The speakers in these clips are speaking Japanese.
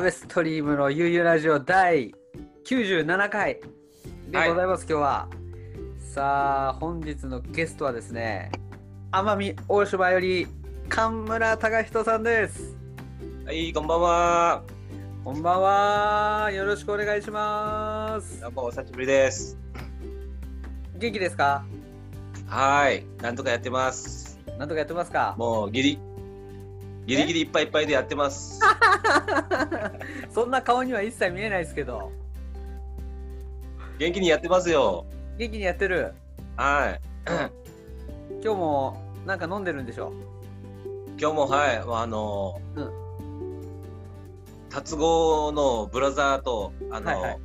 ベストリームのゆうゆうラジオ第97回でございます、今日は。さあ、本日のゲストはですね、奄美大島より神村隆人さんです。はい、こんばんは。こんばんは。よろしくお願いします。やっぱお久しぶりです。元気ですか？はい、なんとかやってます。なんとかやってますか？もうギリ、ギリギリいっぱいいっぱいでやってます。そんな顔には一切見えないですけど、元気にやってますよ。元気にやってる？はい。今日もなんか飲んでるんでしょ？今日もはい、あの、うん達合のブラザーと、あの、はいはい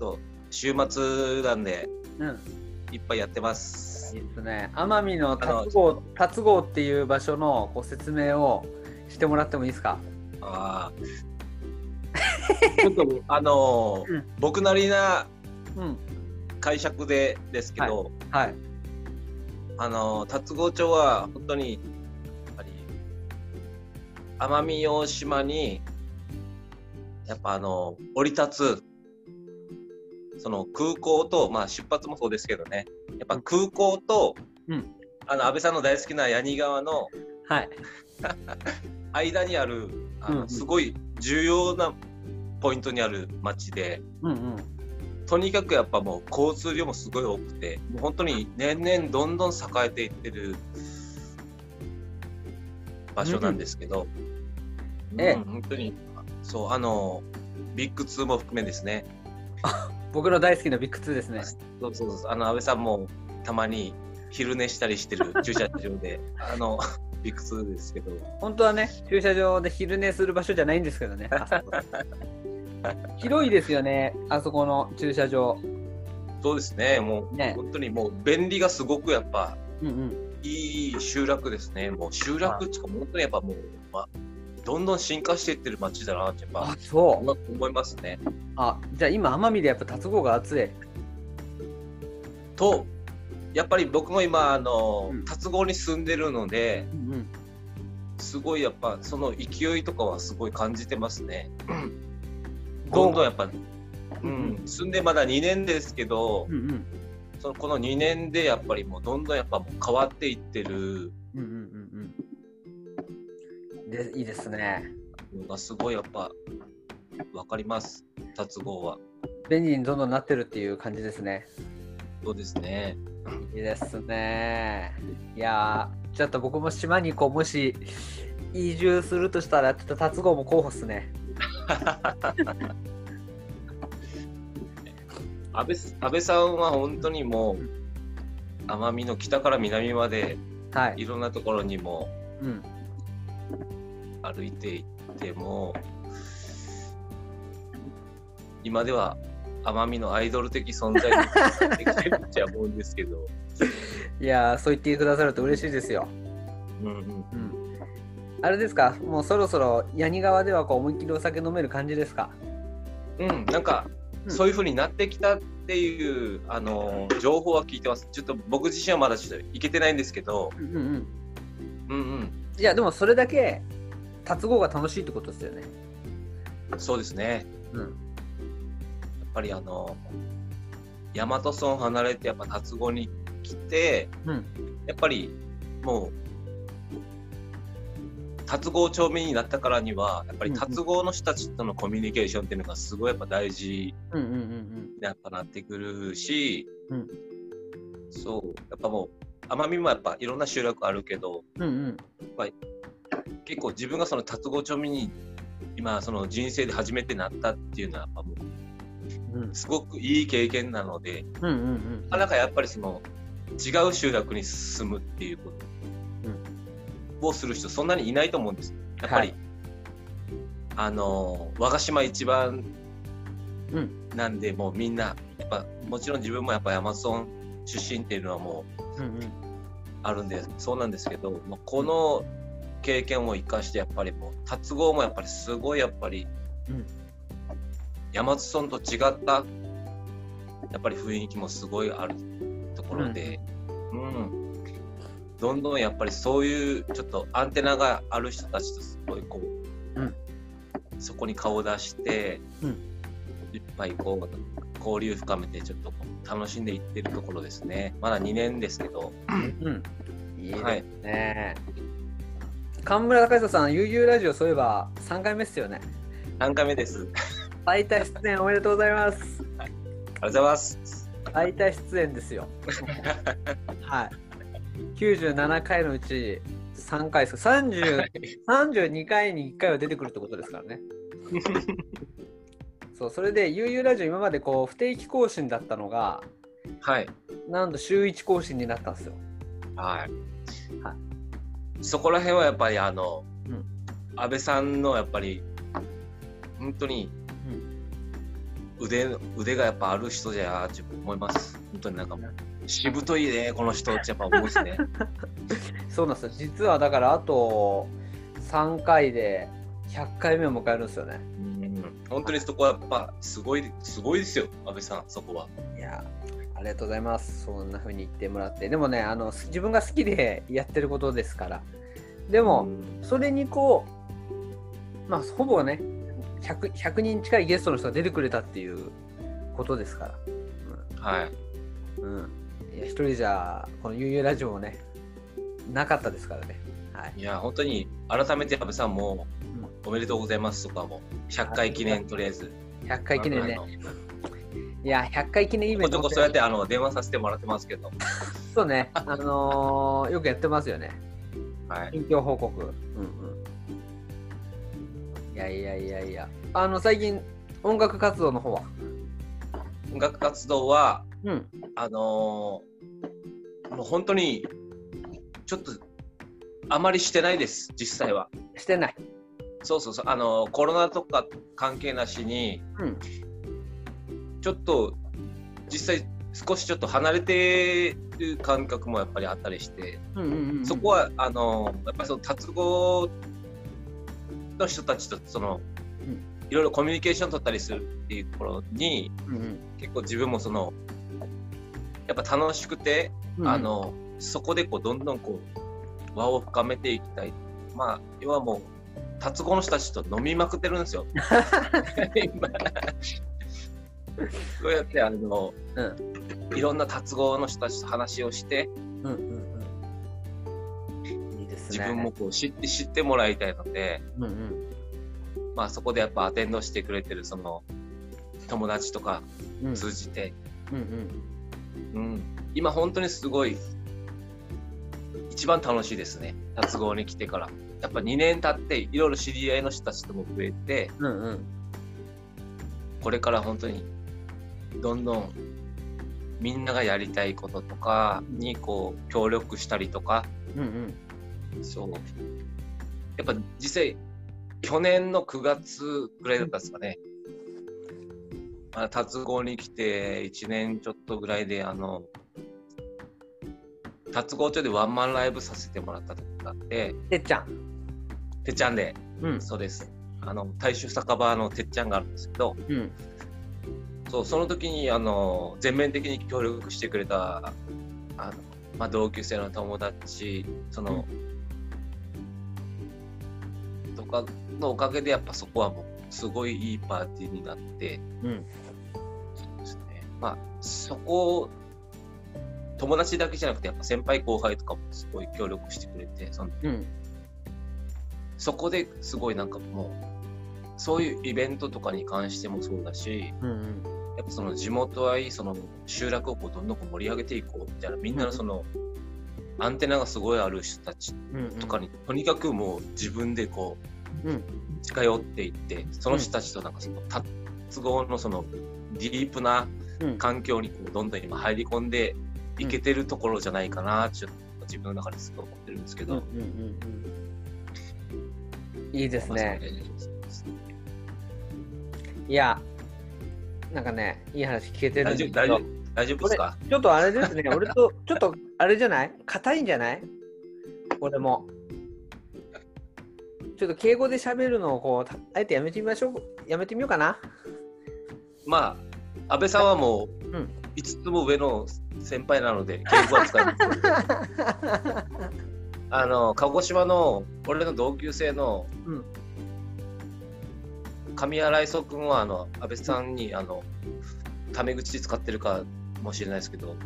と週末なんで、うん。いっぱいやってますいい。ですね。奄美の達郷達郷っていう場所のこう説明をしてもらってもいいですか？あーちょっと、あの、うん僕なりなうん。解釈でですけど、はい。あの龍郷町は本当にやっぱり奄美大島にやっぱあの降り立つその空港とまあ出発もそうですけどね。やっぱ空港と、うん。あの安倍さんの大好きな八木川のはい。間にあるあの、うんすごい重要なポイントにある町でうんうん。とにかくやっぱもう交通量もすごい多くてもう本当に年々どんどん栄えていってる場所なんですけど、ええうん本当に。そうあのビッグ2も含めですね 僕の大好きなビッグ2ですね。そうそうそうあの安倍さんもたまに昼寝したりしてる駐車場で あのビッグ2ですけど本当はね、駐車場で昼寝する場所じゃないんですけどね。広いですよね、あそこの駐車場。そうですねもう、ね本当にもう便利がすごくやっぱうんうん。いい集落ですね。もう集落っていうか、本当にやっぱもう、まあ、どんどん進化していってる街だなってやっぱあ、そう。思思いますね。あ、じゃあ今、奄美でやっぱ達郷が熱い。と、やっぱり僕も今、あのうん、達郷に住んでるので、うんうん。すごいやっぱその勢いとかはすごい感じてますね。どう？どんどんやっぱ、ううんん、住んでまだ2年ですけどう、んうん。そのこの2年でやっぱりもうどんどんやっぱ変わっていってるうんうんうんうん。で、いいですね。すごいやっぱわかります。達郷は。便利にどんどんなってるっていう感じですね。そうですね。いいですね。いやー、ちょっと僕も島にこう、もし移住するとしたら、ちょっと達郷も候補っすね。安倍安倍さんは本当にもう奄美の北から南まではい。いろんなところにもうん。歩いていっても今では奄美のアイドル的存在になってきてるっちゃ思うんですけど、いやー、そう言ってくださると嬉しいですよ。うんうん、うん。あれですか、もうそろそろ八木川ではこう思いっきりお酒飲める感じですか？うん、なんか、うんそういう風になってきたっていうあの情報は聞いてますちょっと僕自身はまだちょっと行けてないんですけど、うんうんうん。うんうん、いや、でもそれだけ達郷が楽しいってことですよね。そうですねうん。やっぱりあの大和村離れてやっぱ達子に来てうん。やっぱりもう達合町民になったからにはやっぱりうんうん達合の人たちとのコミュニケーションっていうのがすごいやっぱ大事うんうんうんにやっぱなってくるし、うんそうやっぱもう奄美もやっぱいろんな集落あるけどうん。うんうん。結構自分がその達合町民に今その人生で初めてなったっていうのはもううんすごくいい経験なのでうんうんうんなかなかやっぱりその違う集落に進むっていうことをする人そんなにいないと思うんですやっぱり、はいあの和賀島一番うんなんでもうみんなやっぱもちろん自分もやっぱ山村出身っていうのはもううんうん。あるんでそうなんですけどもうこの経験を生かしてやっぱりもう達合もやっぱりすごいやっぱり、うん。山津村と違ったやっぱり雰囲気もすごいあるところで、うん。どんどんやっぱりそういうちょっとアンテナがある人たちとすごいこううん。そこに顔を出して、うん。いっぱいこう交流深めてちょっとこう楽しんでいってるところですねまだ2年ですけどうん。いいですはいね。神村隆久さん、悠々ラジオ、そういえば3回目っすよね。3回目です最多出演おめでとうございます。ありがとうございます最多出演ですよ。はい。97回のうち3回です。30 32回に1回は出てくるってことですからね。そう、それで、悠々ラジオ、今までこう不定期更新だったのが、はいなんと週1更新になったんですよ。はい。はそこら辺はやっぱりあの、うん安倍さんのやっぱり本当に腕,、腕がやっぱある人じゃ自分思います。本当になんかもうしぶといねこの人ってやっぱ思うんですね。そうなんですよ。実はだから、あと3回で100回目を迎えるんですよね。うん本当にそこはやっぱすごいすごいですよ安倍さんそこは。いや、ありがとうございます。そんな風に言ってもらって。でもね、あの自分が好きで やってることですから。でも、それにこう、まあ、ほぼね100、100人近いゲストの人が出てくれたっていうことですから。はい。うん。や、一人じゃ、このゆうゆうラジオもね、なかったですからね。はい。いや本当に改めて安倍さんもおめでとうございますとかも100回記念とりあえず。100回記念ねいや、100回記念イベントこちょこそうやってあの電話させてもらってますけど。そうね、あのー よくやってますよね。はい。近況報告。うんうん。いやいやいやいや。あの、最近、音楽活動の方は？音楽活動はうん。あのーもう本当にちょっとあまりしてないです実際はしてない。そうそうそうあのーコロナとか関係なしにうん。ちょっと実際少しちょっと離れてる感覚もやっぱりあったりして、うんうんうんうん。そこはあのーやっぱりその達合の人たちとその、うんいろいろコミュニケーション取ったりするっていうところにうんうん結構自分もそのやっぱ楽しくてうん、あのそこでこうどんどんこう輪を深めていきたい。まあ要はもう達合の人たちと飲みまくってるんですよ。今そうやってあの、うんいろんな達合の人たちと話をしてうんうんうん。いいですね。自分もこう知って知ってもらいたいので、うんうん。まあ、そこでやっぱアテンドしてくれてるその友達とかうん通じて、うんうん。うん、今本当にすごい一番楽しいですね。達合に来てから。やっぱ2年経っていろいろ知り合いの人たちとも増えてうんうん。これから本当にどんどんみんながやりたいこととかにこう協力したりとか。うんうん。そう。やっぱ実際去年の9月ぐらいだったんですかね、まあ、達合に来て1年ちょっとぐらいであの達合町でワンマンライブさせてもらった時があっててっちゃん。てっちゃんでうん。そうですあの大衆酒場のてっちゃんがあるんですけどうん。そうその時にあの全面的に協力してくれたあの、まあ、同級生の友達その、とかのおかげでやっぱそこはもうすごいいいパーティーになってうん。そうですねまあそこ友達だけじゃなくてやっぱ先輩後輩とかもすごい協力してくれてそのうん。そこですごいなんかもうそういうイベントとかに関してもそうだしうんうん。やっぱその地元愛その集落をこうどんどんこう盛り上げていこうみたいなみんなのその、アンテナがすごいある人たちうん。とかに、とにかくもう自分でこうん。う近寄っていってその人たちとなんかその達合のそのディープなうん。環境にこうどんどん今入り込んでいけてるところじゃないかなちょっと自分の中ですごい思ってるんですけど、うんうんうんうん。いいですね。いや、なんかね、いい話聞けてるん大ですけど丈夫大丈夫大丈夫ですか？ちょっとあれですね、俺と、ちょっとあれじゃない？硬いんじゃない？俺も。ちょっと敬語で喋るのをこう、たあえてやめてみましょう。やめてみようかな。まあ安倍さんはもううん5つも上の先輩なので敬語は使います あの鹿児島の俺の同級生の、うん。上新井壮君はあの安倍さんにあのタメ口使ってるかもしれないですけど。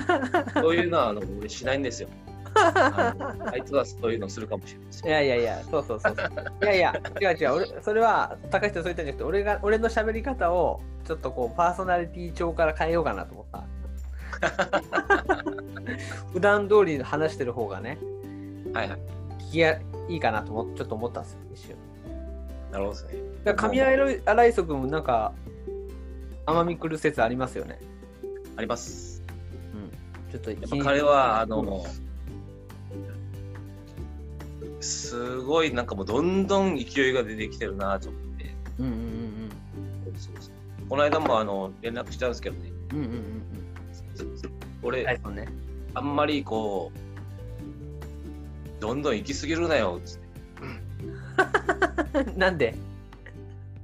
そういうのはあの俺しないんですよあいつはそういうのするかもしれないですいやいやいや、そうそうそうそう。いやいや、違う違う、俺それは高橋とそう言ったんじゃなくて、俺が俺の喋り方をちょっとこうパーソナリティ調から変えようかなと思った。普段通り話してる方がね、はいはい聞きやいいかなと思ちょっと思ったんですよ、一瞬。なるほどですねだから上新井磯君もなんか、甘み来る説ありますよね。ありますうん。ちょっとやっぱ彼はあの、すごいなんかもうどんどん勢いが出てきてるなと思ってうんうんうんそうそうこの間もあの連絡したんですけどねうん。うんうんうん俺、ね。あんまりこうどんどん行き過ぎるなよっつって なんで？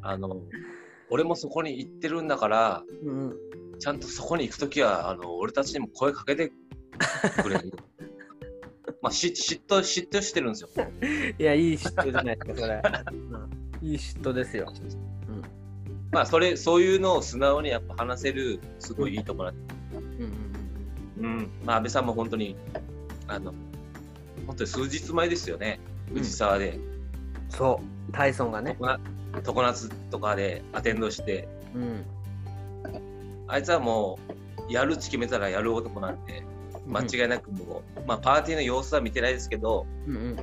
あの俺もそこに行ってるんだからうんうん。ちゃんとそこに行くときはあの俺たちにも声かけてくれる まあし嫉妬嫉妬してるんですよ。いや、いい嫉妬じゃないですか、それ。うん、いい嫉妬ですよ。まあそれそういうのを素直にやっぱ話せるすごいいいところだうんうん。うん、まあ安倍さんも本当にあの本当に数日前ですよね。うん。藤沢で、うん。そう、タイソンがね。常夏常夏とかでアテンドして。うん。あいつはもうやるって決めたらやる男なんで間違いなくもう、まあパーティーの様子は見てないですけどうんうん。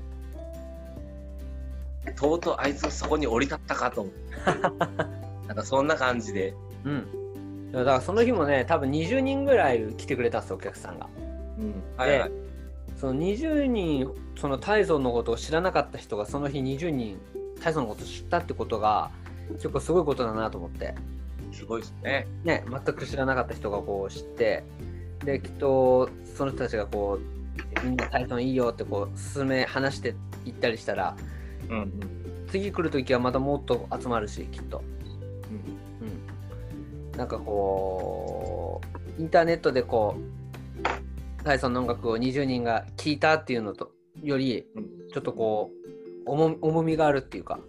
とうとうあいつがそこに降り立ったかと なんかそんな感じで、うん。だからその日もね、多分20人ぐらい来てくれたんですよ、お客さんが。うん、はいはいその20人、そのタイソンのことを知らなかった人がその日20人、タイソンのことを知ったってことが、結構すごいことだなと思って。すごいですねね、全く知らなかった人がこう知って、で、きっとその人たちがこう、みんなタイソンいいよってこう、進め、話していったりしたら、うんうん次来るときはまたもっと集まるし、きっと。うんうん。なんかこう、インターネットでこう、タイソンの音楽を20人が聴いたっていうのとより、うんちょっとこう、重み重みがあるっていうか、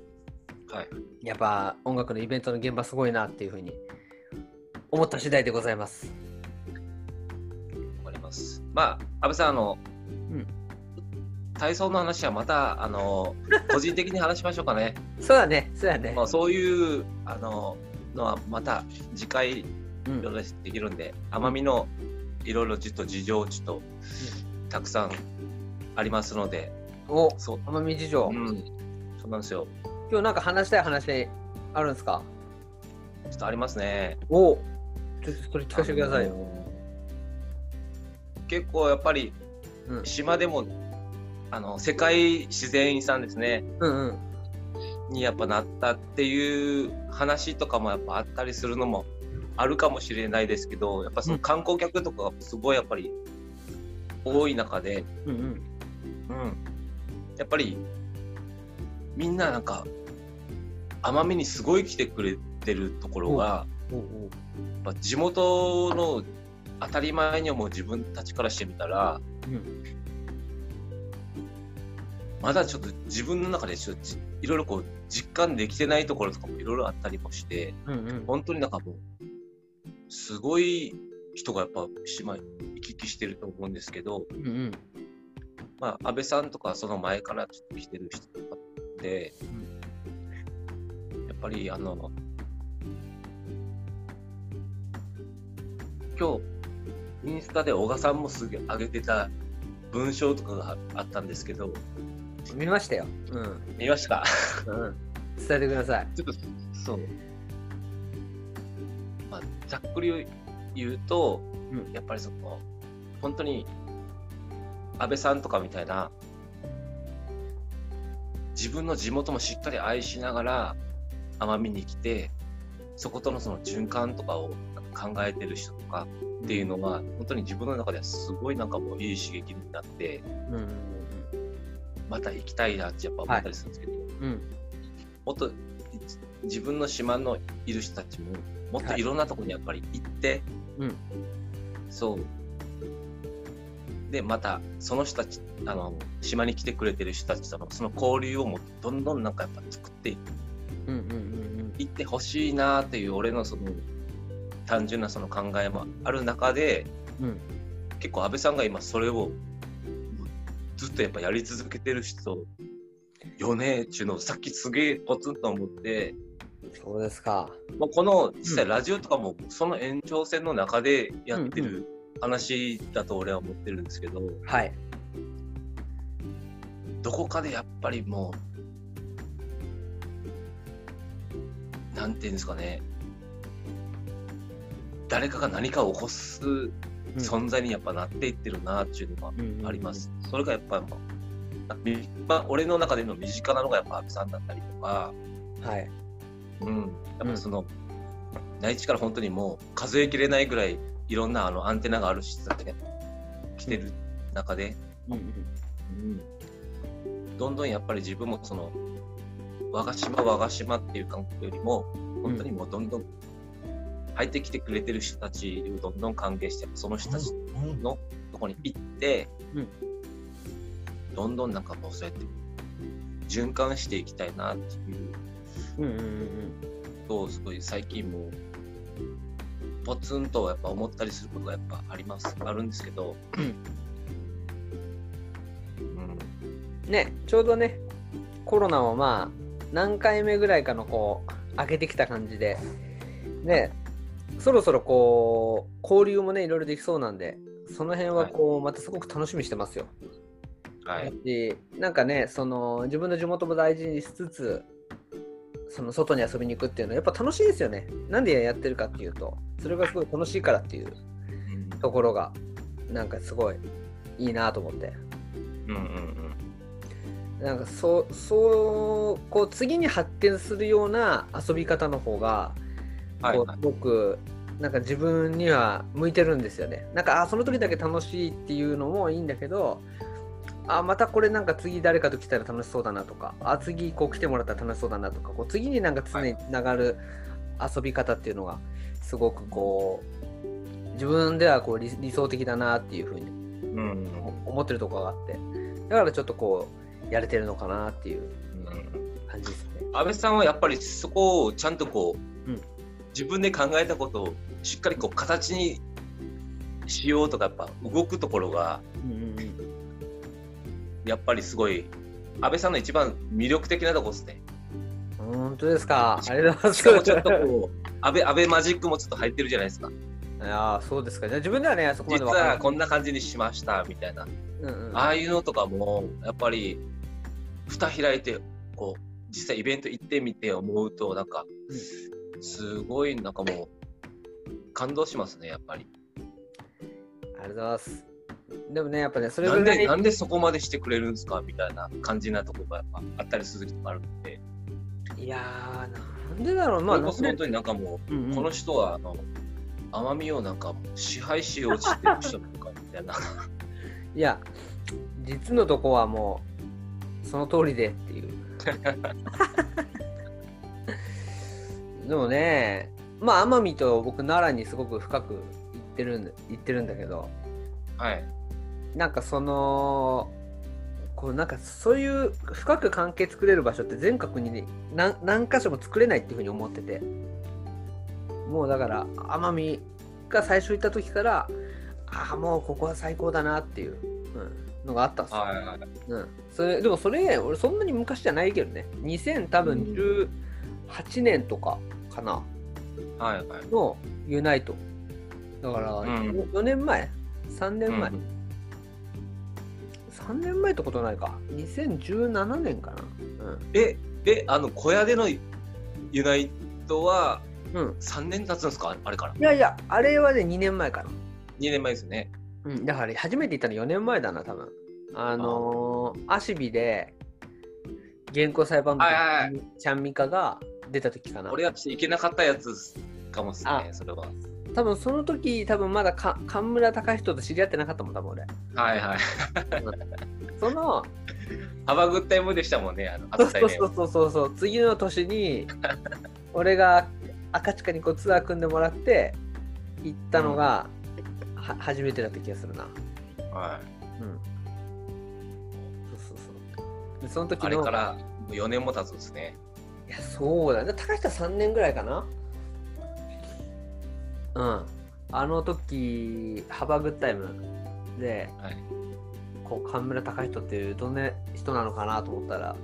はいやっぱ音楽のイベントの現場すごいなっていうふうに思った次第でございます。まあ安倍さんあの、うん体操の話はまたあの 個人的に話しましょうかねそうだね、そうだねま。あ、そういうあののはまた次回いうんろいろできるんで、奄美のいろいろちょっと事情ちょっとたくさんありますので、お、そう、奄美事情、うん、そうなんですよ。今日なんか話したい話あるんですか？ちょっとありますね。おちょっとそれ聞かせてくださいよ。結構やっぱりうん、島でもあの世界自然遺産ですね。うんうん。にやっぱなったっていう話とかもやっぱあったりするのもあるかもしれないですけどやっぱその観光客とかがすごいやっぱり多い中で、うんうん。うん、やっぱりみんななんか奄美にすごい来てくれてるところがやっぱ地元の当たり前に思う自分たちからしてみたらうんまだちょっと自分の中でちょっとじいろいろこう実感できてないところとかもいろいろあったりもしてうんうん。本当になんかもうすごい人がやっぱ島に行き来してると思うんですけど、うんうん。まあ、安倍さんとかその前からちょっと来てる人とかで、やっぱりあの今日インスタで小賀さんもすげえ上げてた文章とかがあったんですけど見ましたよ。うん。見ましたうん。伝えてください。ちょっとそう、まあ、ざっくり言うと、うんやっぱりその本当に安倍さんとかみたいな自分の地元もしっかり愛しながら奄美に来てそことのその循環とかを考えてる人とかっていうのは本当に自分の中ではすごいなんかもういい刺激になってうんうんまた行きたいなってやっぱ思ったりするんですけど、うんうん。もっとい自分の島のいる人たちももっといろんなところにやっぱり行って、うん。そう。でまたその人たちあの島に来てくれてる人たちとのその交流をもどんどんなんかやっぱ作っていく。うんうんうん行ってほしいなっていう俺のその単純なその考えもある中で、うん結構安倍さんが今それをずっとやっぱやり続けてる人よねっていうのをさっきすげえポツンと思って、そうですか。まあ、この実際ラジオとかもその延長線の中でやってる話だと俺は思ってるんですけど、はい。どこかでやっぱりもう、なんていうんですかね、誰かが何かを起こす存在にやっぱなっていってるなっていうのがあります。それがやっぱ、まあみまあ、俺の中での身近なのがやっぱ安倍さんだったりとか、はい。うん、やっぱその、内地から本当にもう数えきれないぐらいいろんなあのアンテナがある人たちが来てる中で、うん。うんうんどんどんやっぱり自分もその我が島我が島っていう感覚よりも本当にもうどんどん入ってきてくれてる人たちをどんどん歓迎してその人たちのとこに行って、うん。どんどんなんかもうそうやって循環していきたいなっていう。うんうんうんことをすごい最近もポツンとやっぱ思ったりすることがやっぱありますあるんですけど、うん。ね、ちょうどね、コロナもまあ、何回目ぐらいかのこう、開けてきた感じで、ね、そろそろこう、交流もね、いろいろできそうなんで、その辺はこう、またすごく楽しみにしてますよ。はい、しなんかねその自分の地元も大事にしつつその外に遊びに行くっていうのはやっぱ楽しいですよね。なんでやってるかっていうとそれがすごい楽しいからっていううん。ところがなんかすごいいいなと思って。うんうんうん。なんかそうそうこう次に発展するような遊び方の方がはいはい。こうすごくなんか自分には向いてるんですよね。なんかあその時だけ楽しいっていうのもいいんだけどあまたこれなんか次誰かと来たら楽しそうだなとかあ次こう来てもらったら楽しそうだなとかこう次になんか常につながる遊び方っていうのがすごくこう自分ではこう理理想的だなっていうふうに思ってるところがあってだからちょっとこうやれてるのかなっていううん感じですね。安倍さんはやっぱりそこをちゃんとこう、うん自分で考えたことをしっかりこう形にしようとかやっぱ動くところがうんうんうんやっぱりすごい安倍さんの一番魅力的なとこですね。本当ですか？ありがとうございます。しかもちょっとこう安倍安倍マジックもちょっと入ってるじゃないですか。いやーそうですか。じゃあ自分ではね、そこまで実。はいこんな感じにしましたみたいな。うんうん、ああいうのとかもやっぱり蓋開いてこう実際イベント行ってみて思うとなんかすごいなんかもう感動しますねやっぱり。ありがとうございます。でもね、やっぱね、それなんぐらいでなんでそこまでしてくれるんですかみたいな感じなところがやっぱあったりする時とかあるんで、いやー、なんでだろう、まあ、まあ、こそなんで本当になんかもう、うんうんこの人はあの奄美をなんか支配しようとしてる人なのかみたいな。いや、実のとこはもう、その通りでっていう。でもね、まあ、奄美と僕、奈良にすごく深く行ってるんだ行ってるんだけど、はい。なんかその、こうなんかそういう深く関係作れる場所って全国に、ね、何何箇所も作れないっていうふうに思っててもうだから奄美が最初行った時からああもうここは最高だなっていう、うん、のがあったんですよ、はいはい。うん、それでもそれ俺そんなに昔じゃないけどね2000多分18年とかかなはいはい。のユナイト。だからん。4年前？3年前、うん。3年前ってことないか。2017年かな。え、え、あの小屋でのユナイトはうん、うん、3年経つんですか？あれから。いやいやあれはね2年前かな。2年前ですね。うん、だから初めて行ったの4年前だな、多分。あのー、アシビで原稿裁判部はいはいはい。ちゃんみかが出た時かな。俺は行けなかったやつかもっすね、あそれは。多分その時、多分まだか神村隆人と知り合ってなかったもん、多分俺。はいはい。その、幅グッタイムでしたもんね、あの、そう。そうそうそうそう、次の年に、俺が赤地下にこうツアー組んでもらって、行ったのが、は初めてだった気がするな。はうん。そうそうそう。でそのい。時の、あれから4年も経つんですね。いやそうだね高下3年ぐらいかなうん。あの時ハバーグッタイムで、はい。こう河村隆人っていうどんな人なのかなと思ったら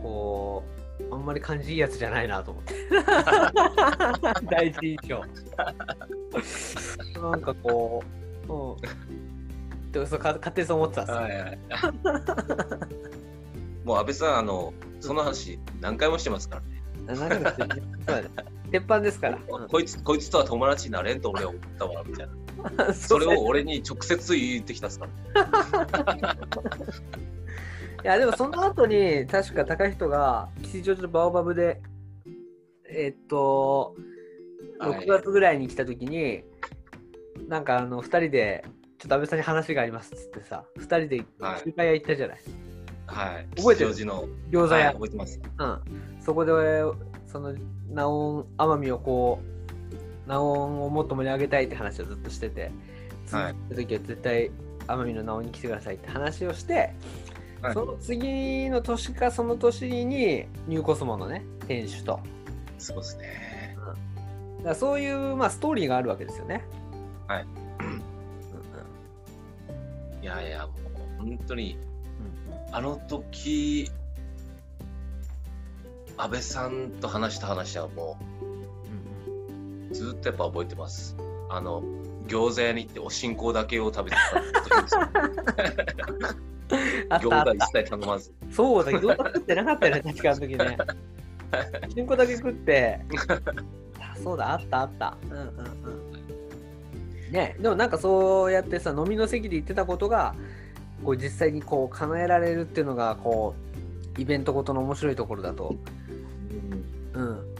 こうあんまり感じいいやつじゃないなと思って。第一印象。なんかこううん。でそうか勝手にそう思ってたっす、はいはい。もう安倍さん、あの、その話何回もしてますからね。なんかそうだね 鉄板ですから、うんこいつ、こいつとは友達になれんと俺は思ったわ、みたいな。それを俺に直接言ってきたっすから。いやでもその後に確か高人が吉祥寺のバオバブでえっとはい6月ぐらいに来た時に、なんかあの2人でちょっと安倍さんに話がありますっつってさ2人ではい中華屋行ったじゃない、はい。覚えてる？吉祥寺の。餃子屋、はい覚えてます。うん、そこでそのナオン奄美をこうナオンをもっと盛り上げたいって話をずっとしてて次はい。行った時は絶対奄美のナオンに来てくださいって話をして、はい。その次の年かその年にニューコスモのね店主と。そうですね。だからそういう、まあ、ストーリーがあるわけですよね。はい。うんうん。いやいや、もう本当に、うん。あの時、安倍さんと話した話はもうずっとやっぱ覚えてます。あの、餃子屋に行ってお新香だけを食べてた 餃子一。切頼まず。そうだ、餃子食ってなかったよね、確かあの時ね。チンコだけ食って、あそうだ、あったあった。うんうんうん。ね、でもなんかそうやってさ、飲みの席で言ってたことが、こう実際にこう叶えられるっていうのが、こう、イベントごとの面白いところだと、うん、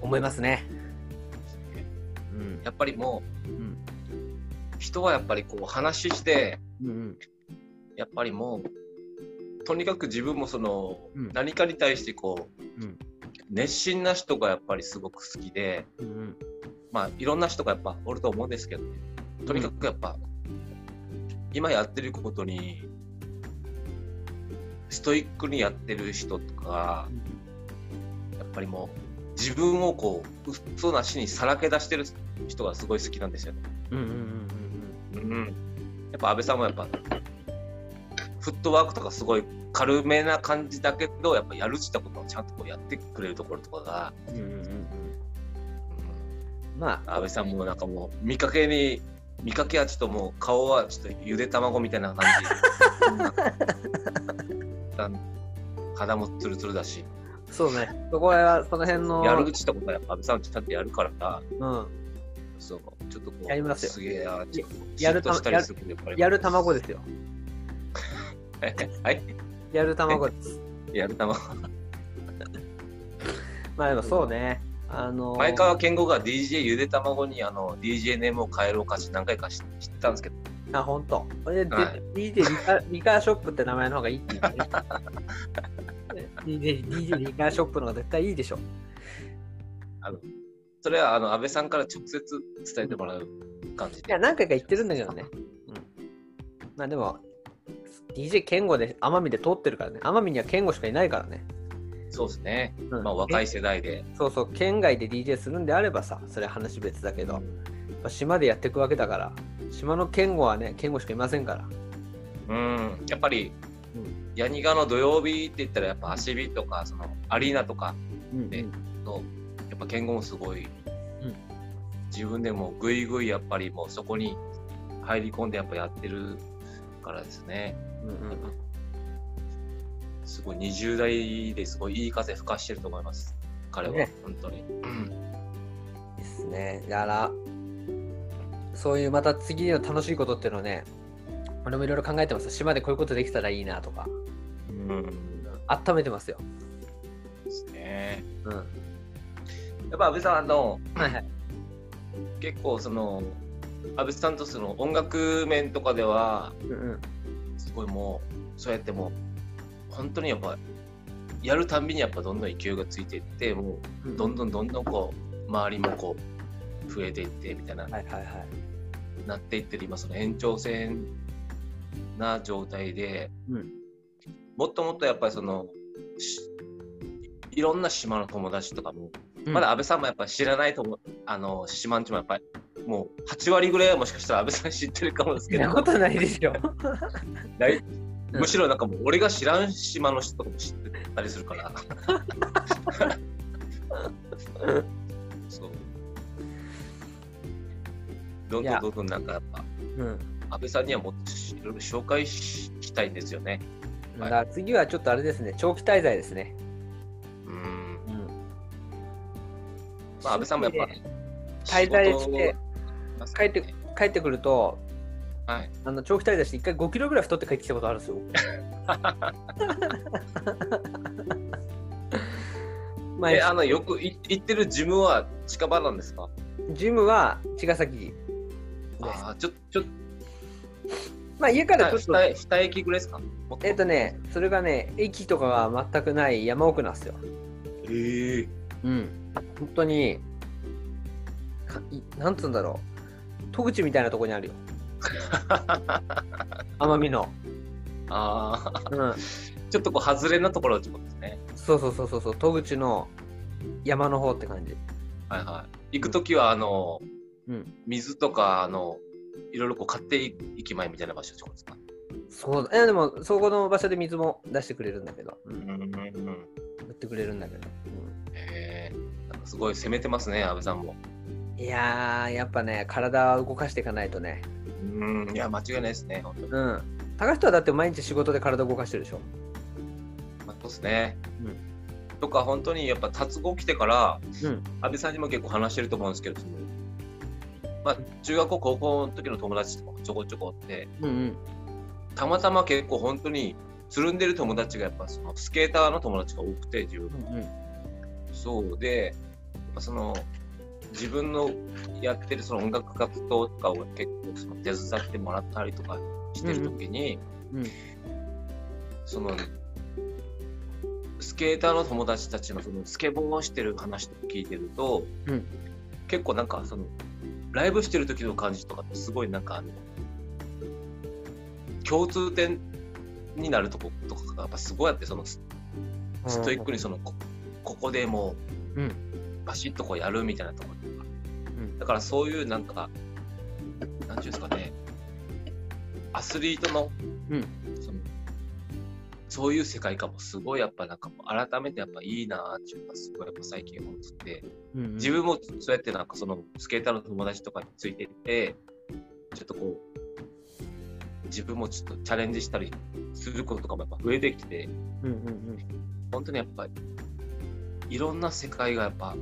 思いますね。うん。やっぱりもうん。う、人はやっぱりこう話して、うんうん。やっぱりもう、とにかく自分もその、うん何かに対してこう、うん熱心な人がやっぱりすごく好きで、うんうん。まあいろんな人がやっぱおると思うんですけど、とにかくやっぱ、今やってることに、ストイックにやってる人とか、ぱりもう自分をこう、嘘なしにさらけ出してる人がすごい好きなんですよね。うんうんうんうん。やっぱ安倍さんもやっぱ、フットワークとかすごい軽めな感じだけど、やっぱやるってことをちゃんとこうやってくれるところとかが、うんうん。うんうんうんうん。うんまあ、安倍さんもなんかもう見かけに見かけはちょっともう顔はちょっとゆで卵みたいな感じ 肌もツルツルだしそうね。そこは、その辺の。やるってことはやっぱ安倍さんちゃんとやるからうん。そうちょっとこうやりますよすげえなやるたりするやる卵ですよ。は いやる卵です。やる卵 まあでもそうね。あのー前川健吾が DJ ゆで卵にあの DJ ネームを変えるお菓子何回か知知ったんですけどあ、本当。これで、はい DJ リカリカーショップって名前の方がいいって言うね。DJ, DJ リカーショップの方が絶対いいでしょ。それはあの安倍さんから直接伝えてもらう感じでいや、何回か言ってるんだけどね。うん。まあでも、DJ 健吾で奄美で通ってるからね。奄美には健吾しかいないからね。そうですね、うんまあ若い世代でそうそう、県外で DJ するんであればさ、それは話別だけど、やっぱ島でやっていくわけだから、島の健吾はね、健吾しかいませんから。うん、やっぱり、うんヤニガの土曜日って言ったら、やっぱ足火とか、そのアリーナとかうんでの、やっぱ健吾もすごい、うん自分でもぐいぐいやっぱりもうそこに入り込んでやっぱやってるからですね。すごい20代ですごいいい風吹かしてると思います。彼は、ね本当に。いいっすね。だから、そういうまた次の楽しいことっていうのをね、俺もいろいろ考えてます。島でこういうことできたらいいなとか、うん。温めてますよ。ですね。うん。やっぱ安倍さん、あの、はいはい。結構その、安倍さんとその音楽面とかでは、うんうん。すごいもう、そうやってもう、本当にやっぱ、やるたんびにやっぱどんどん勢いがついていって、もう、どんどんどんどんこう、周りもこう、増えていってみたいな、はいはいはい。なっていってる今、その延長線な状態で、うんもっともっとやっぱりその、しいろんな島の友達とかも、うんまだ安倍さんもやっぱ知らないと思う、あの、島んちもやっぱり、もう8割ぐらいはもしかしたら安倍さん知ってるかもですけどそんな、ことないでしょ。ない？うんむしろなんかもう俺が知らん島の人とかも知ってたりするから。そう。どんどんどんどんなんかやっぱ、うん。安倍さんにはもっといろいろ紹介したいんですよね。だから次はちょっとあれですね、長期滞在ですね。うん。うん。まあ安倍さんもやっぱ、滞在して帰って帰ってくると、はい。あの長期滞在して1回5キロぐらい太って帰ってきたことあるんですよ。まえ、あの、よく行ってるジムは近場なんですかジムは茅ヶ崎です。あ、ちょ、ちょ、まあ家からちょっと、二二駅ぐらいですか？えっ、とね、それがね、駅とかが全くない山奥なんですよ。ええうん。本当に、かいなんつうんだろう。戸口みたいなとこにあるよ。奄美の。ああ、うん。ちょっとこう、外れなところってことですね。そうそうそうそうそう、戸口の山の方って感じ。はいはい。行くときは、あの、うん。水とか、あの、いろいろこう買っていきまいみたいな場所ってことですか？そうだ。いやでも、そこの場所で水も出してくれるんだけど。う。うんんうんうん。売ってくれるんだけど。へえ。なんかすごい攻めてますね、安倍さんも。うん、いやー、やっぱね、体を動かしていかないとね。うん。いや、間違いないですね、本当に。うん。高人はだって毎日仕事で体を動かしてるでしょ。まあ、そうですね。うんとか、本当にやっぱ、達合来てから、うん。安倍さんにも結構話してると思うんですけど、まあ、中学校、高校の時の友達とかもちょこちょこって、うんうん。たまたま結構本当につるんでる友達がやっぱそのスケーターの友達が多くて、自分うんうん。そうで、その自分のやってるその音楽活動とかを結構その手伝ってもらったりとかしてる時に、うんそのスケーターの友達たちのそのスケボーをしてる話とか聞いてると、うん結構なんかそのライブしてる時の感じとかってすごいなんか共通点になるとことかがやっぱすごいあってそのスストイックにそのこここでもううん。バシッとこうやるみたいなところとか。うん。だからそういうなんかなんていうんですかね。アスリートの,、うん。そのそういう世界観もすごいやっぱなんか改めてやっぱいいなっていうのがすごいやっぱ最近思っててうんうん自分もそうやってなんかそのスケーターの友達とかについてってちょっとこう自分もちょっとチャレンジしたりすることとかもやっぱ増えてきてうんうん本当にやっぱりいろんな世界がやっぱ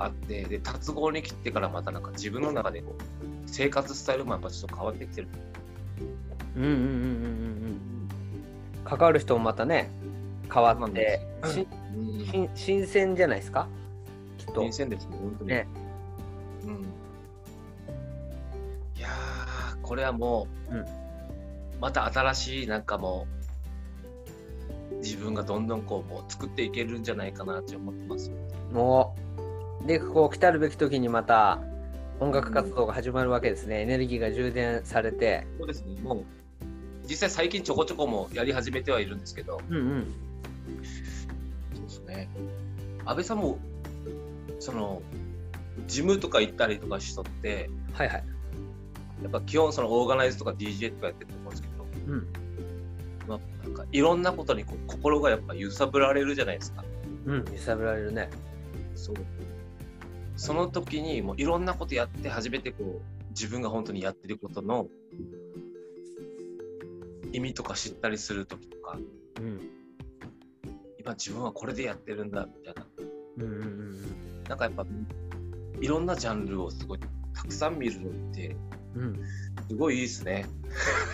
あってで達合に来てからまたなんか自分の中でこう生活スタイルもやっぱちょっと変わってきてるうん。うんうんうんうんうんうん。関わる人もまたね、変わって、しうん。新新鮮じゃないですか？きっと。新鮮ですね本当に、ね。うん。いやーこれはもう、うん。また新しいなんかもう自分がどんどんこうもう作っていけるんじゃないかなって思ってます。もう、で、こう来たるべき時にまた音楽活動が始まるわけですね。エネルギーが充電されて。そうですねもう実際最近ちょこちょこもやり始めてはいるんですけどうんうん。そうですね。安倍さんも、その、ジムとか行ったりとかしとって、はいはい。やっぱ基本そのオーガナイズとか DJ とかやってると思うんですけど、うん。まあ、なんかいろんなことにこう心がやっぱ揺さぶられるじゃないですか。うん。揺さぶられるね。そう。その時にもういろんなことやって初めてこう自分が本当にやってることの意味とか知ったりする時とか、うん。今自分はこれでやってるんだみたいな。うんうんうんなんかやっぱいろんなジャンルをすごいたくさん見るのってうん。うん。すごいいいですね。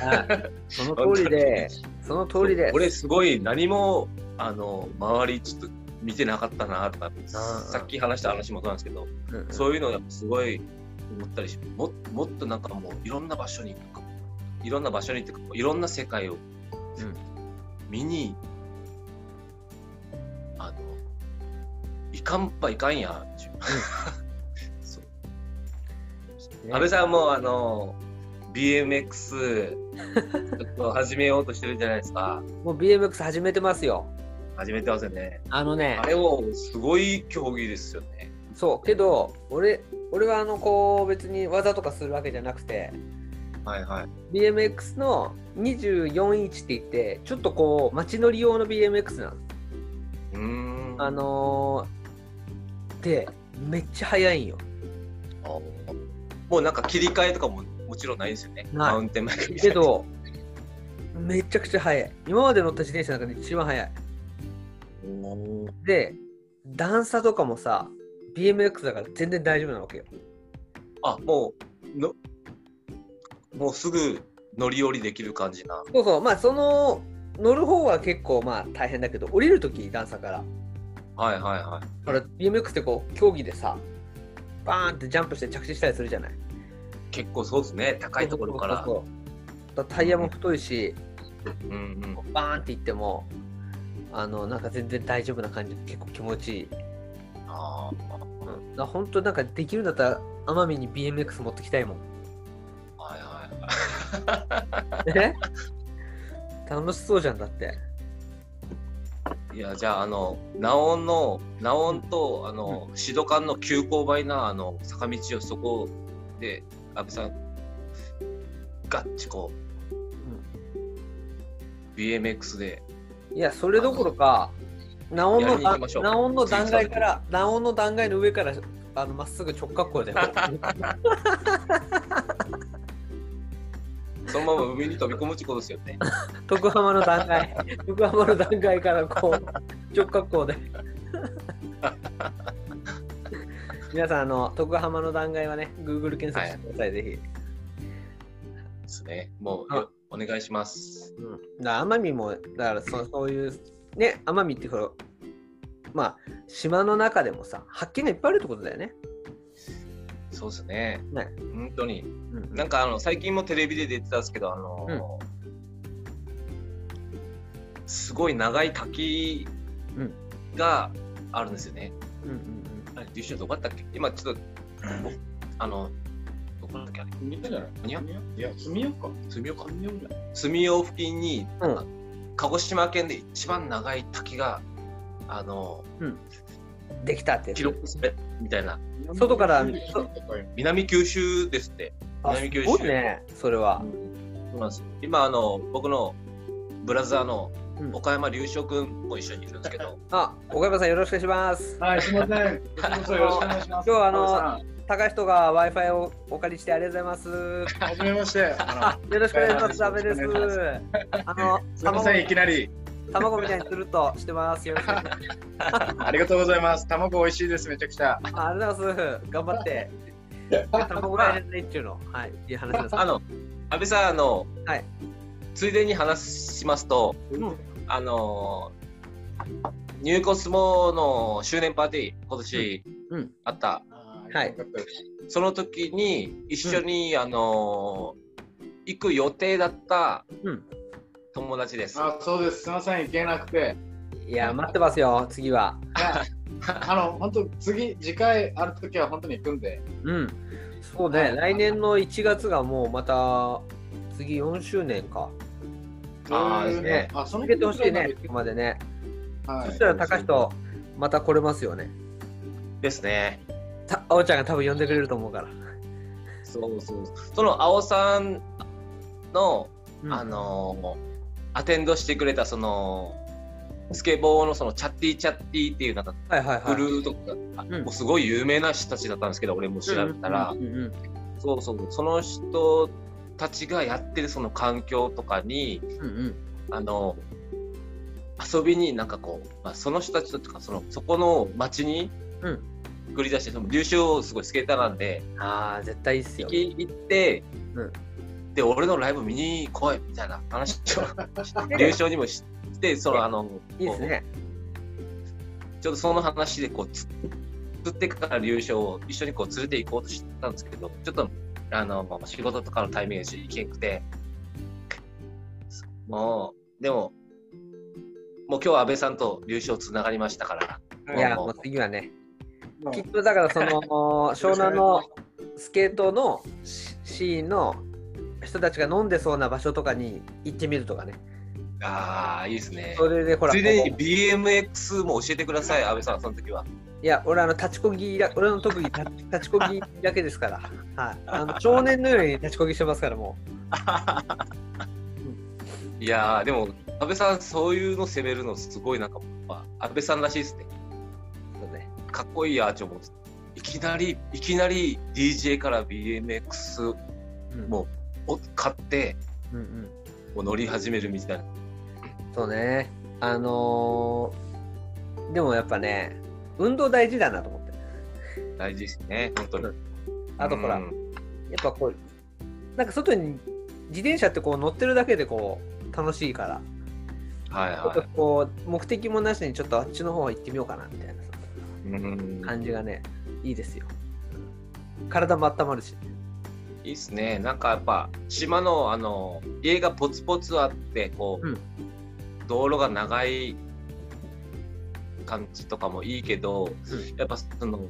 はい その通りで、その通りで。俺すごい何もあの周りちょっと見てなかったなとかさっき話した話もそうなんですけどうんうんそういうのやっぱすごい思ったりしももっとなんかもういろんな場所に行くかいろんな場所に行っていろんな世界をうん見にあのいかんばいかんや ね安倍さんもあの BMX ちょっと始めようとしてるじゃないですか。もう BMX 始めてますよ。始めてますよね。あのねあ、れをすごい競技ですよね。そう、けど、俺、俺はあの、こう、別に技とかするわけじゃなくて、はいはい。BMX の24インチって言って、ちょっとこう、街乗り用の BMX なの。うーん。あのー、で、めっちゃ速いんよ。あもうなんか切り替えとかももちろんないですよね。マウンテンバイク。けど、めちゃくちゃ速い。今まで乗った自転車の中で一番速い。で、段差とかもさ、BMX だから全然大丈夫なわけよ。あ、もう、の、もうすぐ乗り降りできる感じな。そうそう、まあその、乗る方は結構まあ大変だけど、降りるとき段差から。はいはいはい。だから BMX ってこう、競技でさ、バーンってジャンプして着地したりするじゃない。結構そうですね。高いところから。そうそうそうだからタイヤも太いし、うんうん。バーンっていっても、あの、なんか全然大丈夫な感じで結構気持ちいい。ああ。うん、本当なんかできるんだったら、奄美に BMX 持ってきたいもん。え？楽しそうじゃんだって。い。いや、じゃあ、あの、ナオンの、ナオンと、あの、シドカンの急勾配な、あの、坂道をそこで、安部さん、ガッチこう、BMX で、いや、それどころか、ナオンやのナオンの断崖から、ナオンの断崖の上から、あのまっすぐ直角行で、そのまま海に飛び込むってことですよね。徳浜の断崖、徳浜の断崖からこう、直角行で。皆さん、あの、徳浜の断崖はね、Google 検索してください、ぜひ。ですね。もうお願いします。うん、だ奄美も、だからそそういう、ね、奄美ってこの、まあ、島の中でもさ、発見がいっぱいあるってことだよね。そうですね。ね。本当に。うんなんかあの最近もテレビで出てたんですけど、あのすごい長い滝うん。があるんですよね。うんうんあれ、デュッシュどこだったっけ？今ちょっと、あの、どこだっけ？あれ見たじゃない？いや、住みようか。住みよか。住みようじゃない。住用付近に、鹿児島県で一番長い滝が、あの、うんできたって記録されみたいな。外から南九州ですって。あ南九州。すごいね、それは。そうなんですよ今あの僕のブラザーのうん岡山隆翔くんも一緒にいるんですけど、あ、岡山さんよろしくお願いします。はい、すみません。こちらこそよろしくお願いします。今日はあの安高い人が Wi-Fi をお借りしてありがとうございます。はじめまして。あよろしくお願いします。ダメです。あの、のすみません、いきなり。卵みたいにつるっとしてます。よろしくお願いします。ありがとうございます。卵美味しいです、めちゃくちゃ。あありがとうございます。頑張って。卵が入れないっていうの。はい。いい話です。あの安倍さんあの、はいついでに話しますとうんあのニューコスモの周年パーティー今年うんうんあった、はいよかったですその時に一緒に、あの行く予定だったうん。友達です。あ、そうです。すみません、行けなくて。いや、待ってますよ、次は。いやあの、本当次、次回あるときは本当に行くんで。うん。そうね、来年の1月がもうまた、次4周年か。あーそういうねあ、その続けてほしいね、ここまでね。はい。そしたら高人、また来れますよね。ですね。たあおちゃんが多分呼んでくれると思うから。そうそう。その青さんの、うんあのアテンドしてくれたそのスケボーのそのチャッティチャッティっていうなんかはいはいはい。クルーとか、もうすごい有名な人たちだったんですけど俺も調べたら、うんうんうんそうそうその人たちがやってるその環境とかにうんうん。あの遊びになんかこう、まあ、その人たちとかそのそこの町にうん。繰り出してその優勝すごいスケーターなんでああ、絶対いいっすよ。行って、うんで俺のライブ見に来いみたいな話を優勝にもしてそのあのいいですね。ちょっとその話でこうつ釣ってから優勝を一緒にこう連れて行こうとしてたんですけどちょっとあの仕事とかのタイミングで行けなくてもうでももう今日は安倍さんと優勝つながりましたからいや、もう次はね、きっとだからその 湘南のスケートのシシーンの人たちが飲んでそうな場所とかに行ってみるとかね。ああ、いいですね。それでほら、ついでにこ BMX も教えてください、安倍さん、その時は。ういや、俺、あの、立ちこぎだ、俺の特技、立立ちこぎだけですから。はい。あの少年のように立ちこぎしてますから、も いやー、でも、安倍さん、そういうの攻めるのすごいなんか、まあ、安倍さんらしいですね。う。そうね。かっこいいアーチを持つ。いきなり、いきなり DJ から BMX うんもを買って、うんうん。もう乗り始めるみたいな。そうね。あのーでもやっぱね、運動大事だなと思って。大事ですね、本当に。あとほら、うんやっぱこう、なんか外に自転車ってこう乗ってるだけでこう楽しいから、はいはこう目的もなしにちょっとあっちの方行ってみようかなみたいな感じがね、いいですよ。体も温まるし。いいっすね。なんかやっぱ島のあの家がポツポツあってこう、うん道路が長い感じとかもいいけど、うんやっぱその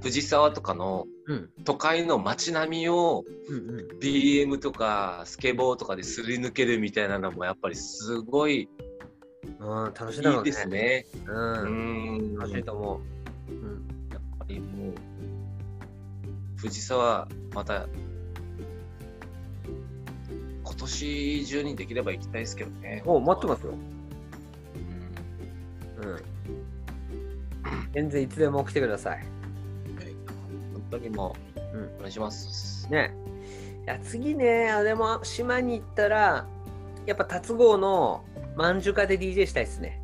藤沢とかのうん。都会の街並みを。BM とかスケボーとかですり抜けるみたいなのもやっぱりすごいうん、楽しい。ですね。う。うんん。楽しいやっと思う。うん。ぱりもう藤沢また今年中にできれば行きたいですけどね。お待ってますよ。うんうん。全然いつでも来てください。本当にもう、うんお願いします。ね。いや、次ね、あでも島に行ったら、やっぱ達郷のまんじゅかで DJ したいですね。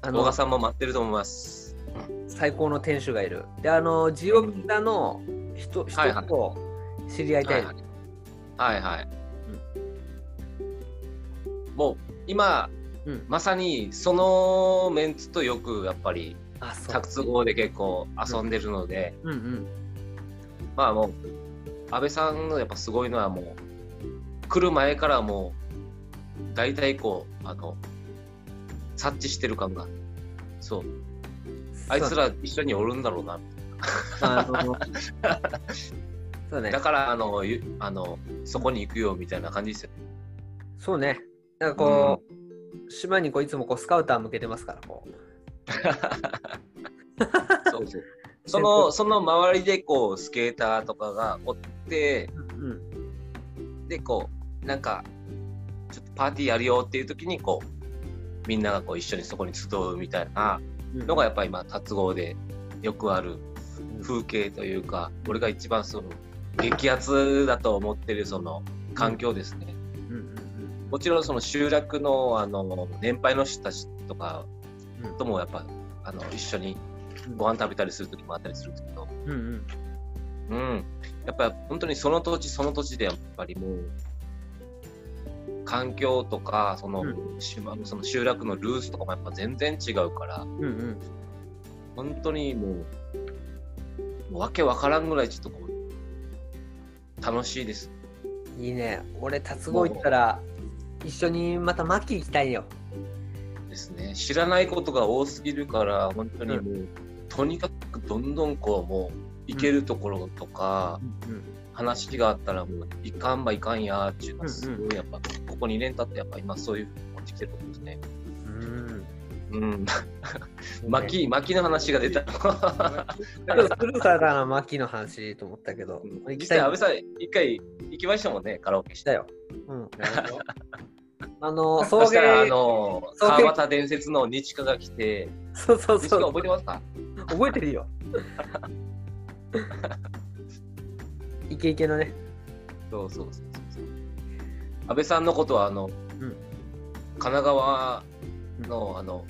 あの動画、さんも待ってると思います。最高の店主がいる。で、あの、ジオビタの人、はいはい人と知り合いたい。はいはい。はいはい。もう今、うんまさにそのメンツとよくやっぱり。タツ号で結構遊んでるので、うんうん。まあもう安倍さんのやっぱすごいのはもう来る前からもう大体こうあの察知してる感がそうあいつら一緒におるんだろうなあの、そうねだ。からあのゆあのそこに行くよみたいな感じですよそうね。なんかこう、島にこういつもこうスカウター向けてますから、こう。そうそう そのその周りでこうスケーターとかがおってうん。でこうなんかちょっとパーティーやるよっていう時にこうみんながこう一緒にそこに集うみたいなうんのがやっぱり今達合でよくある風景というか俺が一番その激アツだと思ってるその環境ですね、うんうんもちろんその集落のあの年配の人たちとかうん。うんともやっぱあの一緒にご飯食べたりする時もあったりするんですけど、うんうん。うん、やっぱり本当にその土地その土地でやっぱりもう環境とかそのう島のその集落のルーツとかもやっぱ全然違うからうんうん。本当にもうもうわけわからんぐらいちょっとこう楽しいです。いいね。俺、達郷行ったら、一緒にまたマキ行きたいよ。ですね。知らないことが多すぎるから本当にもう、とにかくどんどんこうもう行けるところとか、うん話があったらもういかんばいかんやっていうのはすうんごいやっぱ、ここ2年経ってやっぱ今そういうふうに思ってきてると思うんですね。うん。うん。巻き、巻きの話が出た。今日するからな、マキの話と思ったけど。実際安倍さん一回行きましたもんね、カラオケして。だよ。うん。あの、送そしたらあ迎、の、川端伝説の日華が来て、そうそうそう。覚えてますか？覚えてるよ。イケイケのね。そうそうそうそう。安倍さんのことはあの、うん神奈川のあの、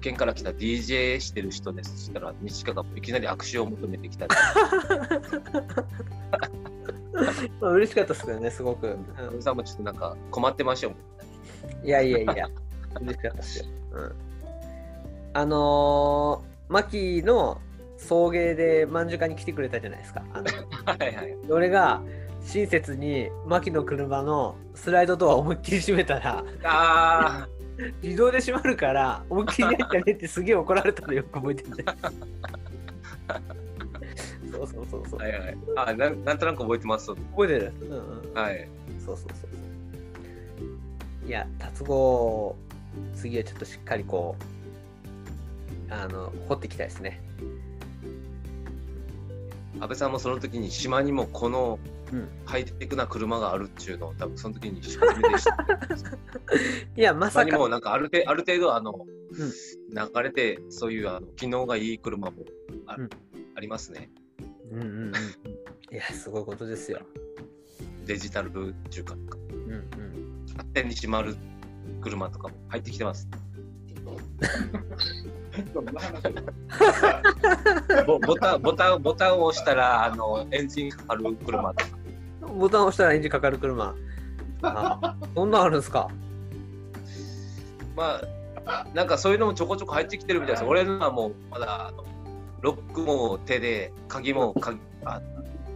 県から来た DJ してる人です。そしたら日華がいきなり握手を求めてきたり、まあ嬉しかったですけどね、すごく。安倍さんもちょっとなんか困ってましたもん。いやいやいや、嬉しかったですよ。うん、あのー、マキの送迎でまんじゅかに来てくれたじゃないですか。あのはいはい。俺が親切にマキの車のスライドドアを思いっきり閉めたら、あ自動で閉まるから、思いっきりやったねってすげえ怒られたのよく覚えてるんで。そうそうそうそうあ、。はいはい。あなん、なんとなく覚えてます。覚えてる、うんうん、はい。そうそうそうそういや達合次はちょっとしっかりこうあの掘っていきたいですね安倍さんもその時に島にもこのうんハイテクな車があるっていうのを多分その時に初めて知った。いやま他さかにもなんかある程ある程度あの、ん流れてそういうあの機能がいい車もあ,、うんありますね。うんうんうんうんいやすごいことですよデジタルっていうかうんうん勝手に閉まる車とかも入ってきてます。ボタンボタンボタンを押したらあのエンジンかかる車とか。ボタン押したらエンジンかかる車 あそんなんあるんですか？まあなんかそういうのもちょこちょこ入ってきてるみたいです。俺のはもうまだあのロックも手で鍵も鍵あ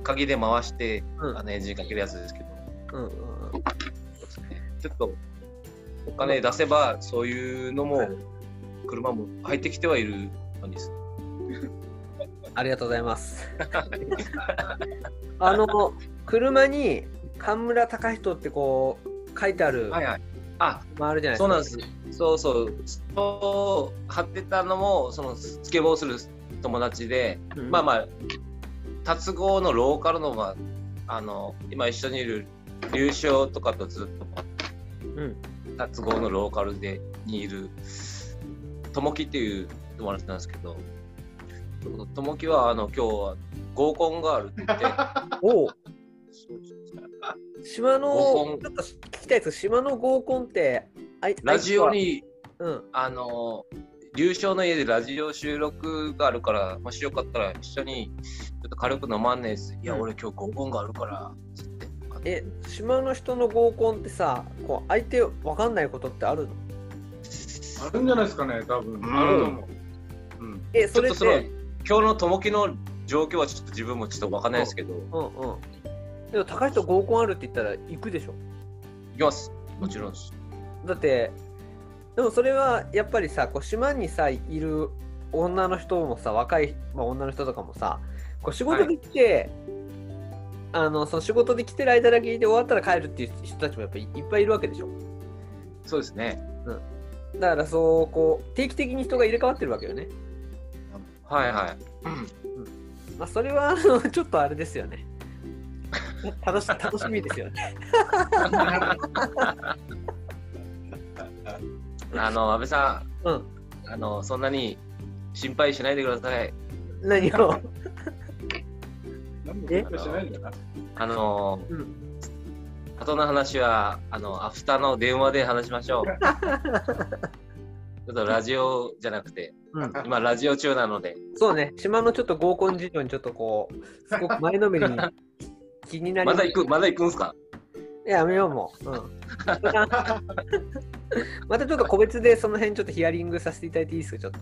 鍵で回して、うんあのエンジンかけるやつですけど。うんうんうんそうですねちょっとお金出せばそういうのも車も入ってきてはいる感じです。ありがとうございます。あの、車に神村隆人ってこう書いてある、はいはい。あ、まあ、あるじゃないそうなんですす。そうそう。そう貼ってたのもそのスケボーする友達で、うんまあまあ達合のローカルのまああの今一緒にいる優勝とかとずっとうん。達合のローカルでにいる友樹っていう友達なんですけど、友樹はあの今日は合コンがあるって言って。おう島の、合コンちょっと聞きたいです島の合コンって、あいラジオ、に、あいつはあの、優勝の家でラジオ収録があるから、もしよかったら一緒にちょっと軽く飲まんねえです。いや、うん俺今日合コンがあるから、つって。うん、え、島の人の合コンってさ、こう相手わかんないことってあるの？あるんじゃないですかね、多分。んあると思う。うん、え、それっちょっとその、て、今日の友樹の状況はちょっと自分もちょっとわかんないですけど、行うんうん。でも高人合コンあるって言ったら行くでしょ？きます。もちろんです。だってでもそれはやっぱりさこう島にさいる女の人もさ若い、まあ、女の人とかもさこう仕事で来て、あのその仕事で来てる間だけいて終わったら帰るっていう人たちもやっぱりいっぱいいるわけでしょ？そうですね。だからそうこう定期的に人が入れ替わってるわけよねはいはい。まあそれはちょっとあれですよね楽し楽しみですよね。あの、安倍さうん。ん、あの、そんなに心配しないでください。何を？何も勉強してないんだな。あの、うん。後の話は、あの、アフターの電話で話しましょう。ちょっとラジオじゃなくて、うん。今ラジオ中なので、そうね。島のちょっと合コン事情にちょっとこうすごく前のめりに気になりまだ行く、まだ行くんすか？いややめようもう。うん。またちょっと個別でその辺ちょっとヒアリングさせていただいていいですか、ちょっと。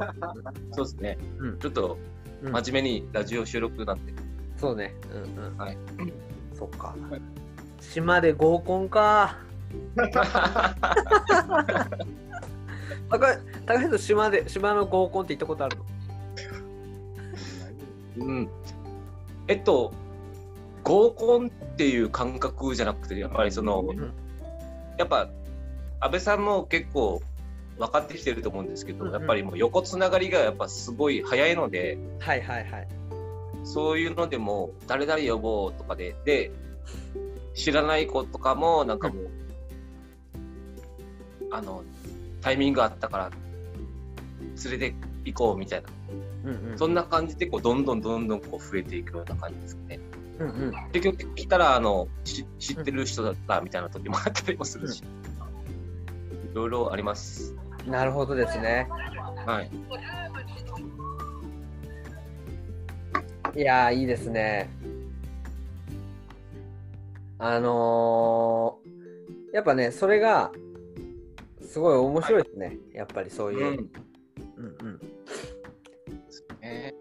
そうですね。うんちょっとうん真面目にラジオ収録なんで。そうね。うんうん。はい。そっか。島で合コンか。高い高橋と島で島の合コンって行ったことあるの？うん。えっと、合コンっていう感覚じゃなくて、やっぱりその、んやっぱ、安倍さんも結構分かってきてると思うんですけど、やっぱりもう横つながりがやっぱすごい早いので、はいはいはい。そういうのでも、誰々呼ぼうとかで、で、知らない子とかも、なんかもう、あの、タイミングあったから、連れて行こうみたいな、うんうん。そんな感じで、こう、どんどんどんどんこう増えていくような感じですね。うんうん。結局来たら、あの、し知ってる人だったみたいな時もあったりもするし、いろいろあります。なるほどですね。はい。いやー、いいですね。あのーやっぱね、それが、すごい面白いですね。やっぱりそういう。ん。うんうん。え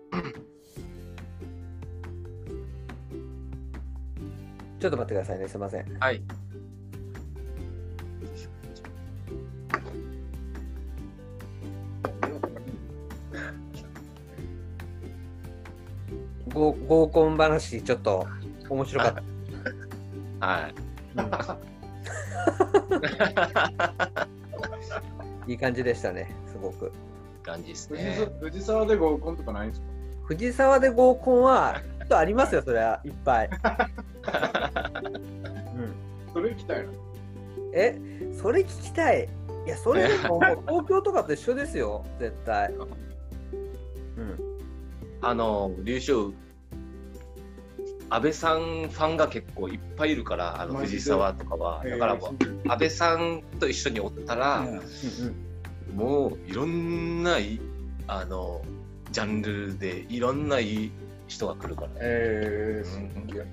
ちょっと待ってくださいね、すいません。ーはい。合合コン話、ちょっと面白かった。はい。うんいい感じでしたね、すごく。感じです藤ね。沢藤沢で合コンとかないんですか？藤沢で合コンは、きっとありますよ、それはいっぱい。うん、それ行きたいな。え、それ聞きたい。いや、それでももう東京とかと一緒ですよ、絶対。うん、あの、優勝、安倍さんファンが結構いっぱいいるから、あの藤沢とかは。だからもう、安倍さんと一緒におったら、うんうんもういろんないあのジャンルでいろんないい人が来るからね。えー、そうで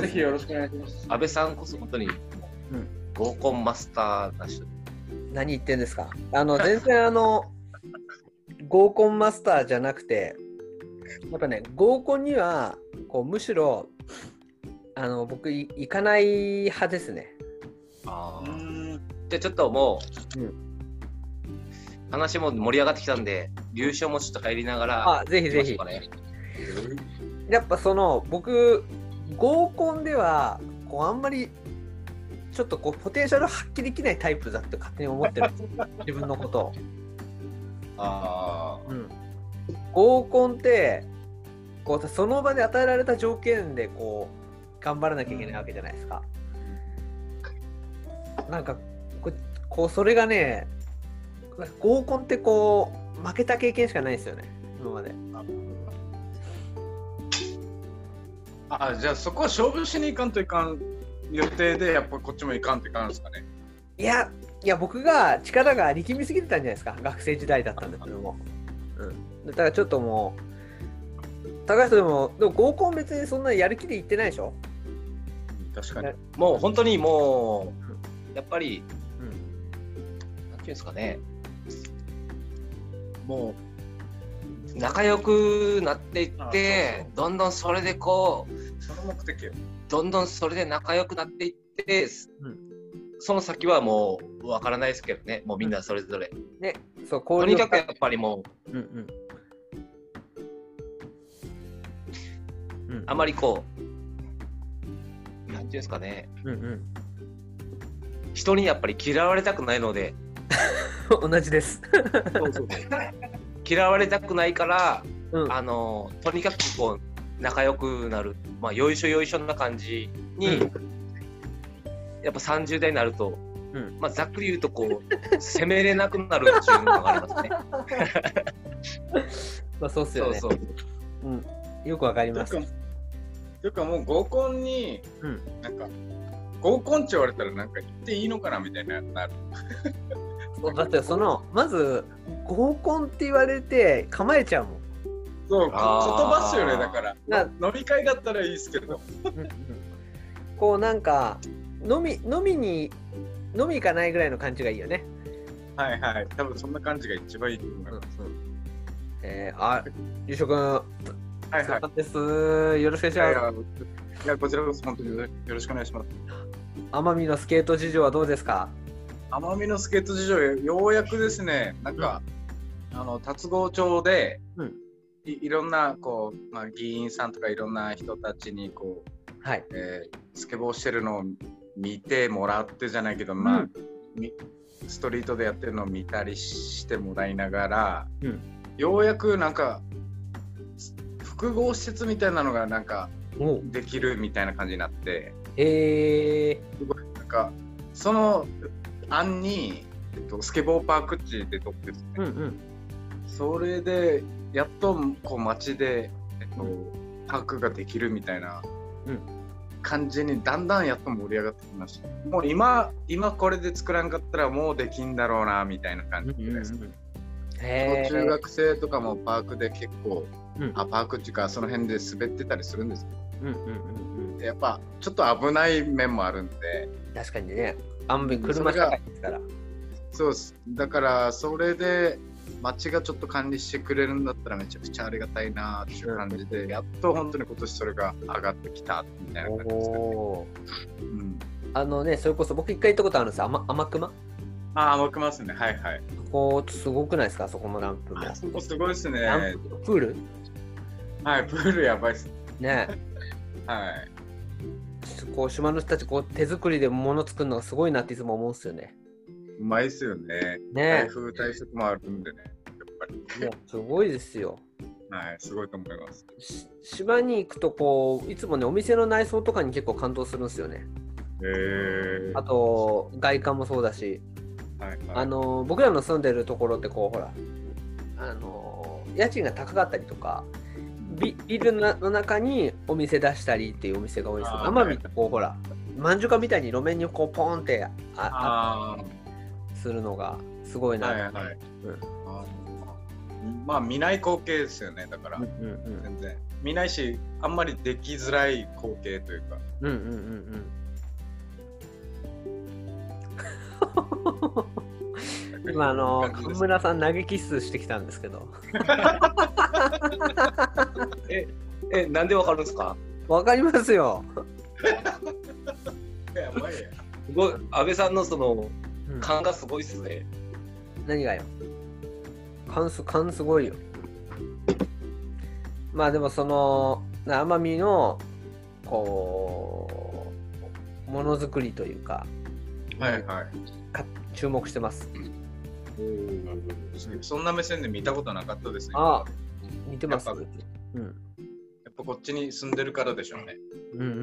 ぜひよろしくお願いします。安倍さんこそ本当に合コンマスターな人。何言ってんですか？あの全然あの 合コンマスターじゃなくてやっぱね合コンにはこうむしろあの僕い行かない派ですね。あうーん。じゃあちょっともう、うん。話も盛り上がってきたんで、優勝もちょっと入りながら、あぜひぜひ。やっぱその僕合コンではこうあんまりちょっとこうポテンシャル発揮できないタイプだって勝手に思ってる。自分のことを、あうん、合コンってこうその場で与えられた条件でこう頑張らなきゃいけないわけじゃないですか、なんかここうそれがね合コンってこう負けた経験しかないですよね。今まであ。あ、じゃあそこは勝負しに行かんといかん予定で、やっぱこっちも行かんといかんですかね。いやいや僕が力が力みすぎてたんじゃないですか学生時代だったんですけども、うん、だからちょっともう高橋でもでも合コン別にそんなやる気で行ってないでしょ、確かに。もう本当にもう、やっぱり、うん、なんていうんですかね、もう、仲良くなっていって、どんどんそれでこう、その目的よ。どんどんそれで仲良くなっていって、うん。その先はもうわからないですけどね、もうみんなそれぞれ。ねそうとにかくやっぱりもう、うんうん。うん。あまりこう、なんていうんですかね、うんうん。人にやっぱり嫌われたくないので、同じです。嫌われたくないから、うん、あのとにかくこう仲良くなる、まあ、よいしょよいしょな感じに、うんやっぱ30代になると、うんまあ、ざっくり言うとこう攻めれなくなるっていうのがありますね。まあそうっすよね。そうそううん、よくわかります。ていうかもう合コンに、うんなんか合コンって言われたらなんか行っていいのかなみたいななる。だってそのまず合コンって言われて構えちゃうもん。そう、こ言葉っすよね、だから。な飲み会だったらいいですけど。うんうんこうなんか飲み飲みに飲み行かないぐらいの感じがいいよね。はいはい。多分そんな感じが一番いいと思います。えー、あ、ゆうしょくん、はいはい。です。よろしくお願いしいやいます。やいやこちらこそ本当によろしくお願いします。奄美のスケート事情はどうですか？奄美のスケート事情、ようやくですね、なんか、あの龍郷町で、うんいいろんなこう、まあ、議員さんとかいろんな人たちにこう、はい。えースケボーしてるのを見てもらってじゃないけど、まあうん。みストリートでやってるのを見たりしてもらいながら、うん。ようやくなんか複合施設みたいなのがなんかおできるみたいな感じになって。えすごいなんかその案に、えっと、スケボーパーク地で撮ってですね、ー、うんうん。それでやっとこう街で、えっと、パークができるみたいなうん。感じにだんだんやっと盛り上がってきました。もう今今これで作らんかったらもうできんだろうなみたいな感じです。へ中学生とかもパークで結構、うん。あパークっていうかその辺で滑ってたりするんですうんうんうんうん。けどやっぱちょっと危ない面もあるんで。確かにね、あんまり車社会ですから。そうです。だからそれで町がちょっと管理してくれるんだったらめちゃくちゃありがたいなっていう感じで、やっと本当に今年それが上がってきたみたいな感じですかね。うん、あのね、それこそ僕一回行ったことあるんですよ、甘甘熊？ああ、僕ますね。はいはい。ここすごくないですか、そこのランプも。あそこすごいですね。プ？ール？はい、プールやばいっす。ね。はい。こう島の人たちこう手作りで物作るのがすごいなっていつも思うんですよね。うまいっすよね。ね台風対策もあるんでね。やっぱり。いやすごいですよ。はい、すごいと思います。し島に行くとこういつもねお店の内装とかに結構感動するんですよね。へえあと外観もそうだし、はいはい、あの僕らの住んでるところってこうほらあの家賃が高かったりとかビビルの中にお店出したりっていうお店が多いんですけど奄美ってこうほらまんじゅうかみたいに路面にこうポーンってあああするのがすごいあ、な、はいはい。うん。まあ見ない光景ですよね、だから、うんうん全然。見ないし、あんまりできづらい光景というか。うんうんうんうん。う ん今あの感じです神村さん投げキッスしてきたんですけど。え、なんでわかるんですか？わかりますよ、や ばいや。すごい、安倍さんのその、うん勘がすごいっすね。何がよ勘す勘すごいよまあでもそのな奄美のこうものづくりというかはいはい。か注目してますそんな目線で見たことなかったですね。あ似てますやっぱうんやっぱこっちに住んでるからでしょうね。うんうんうんう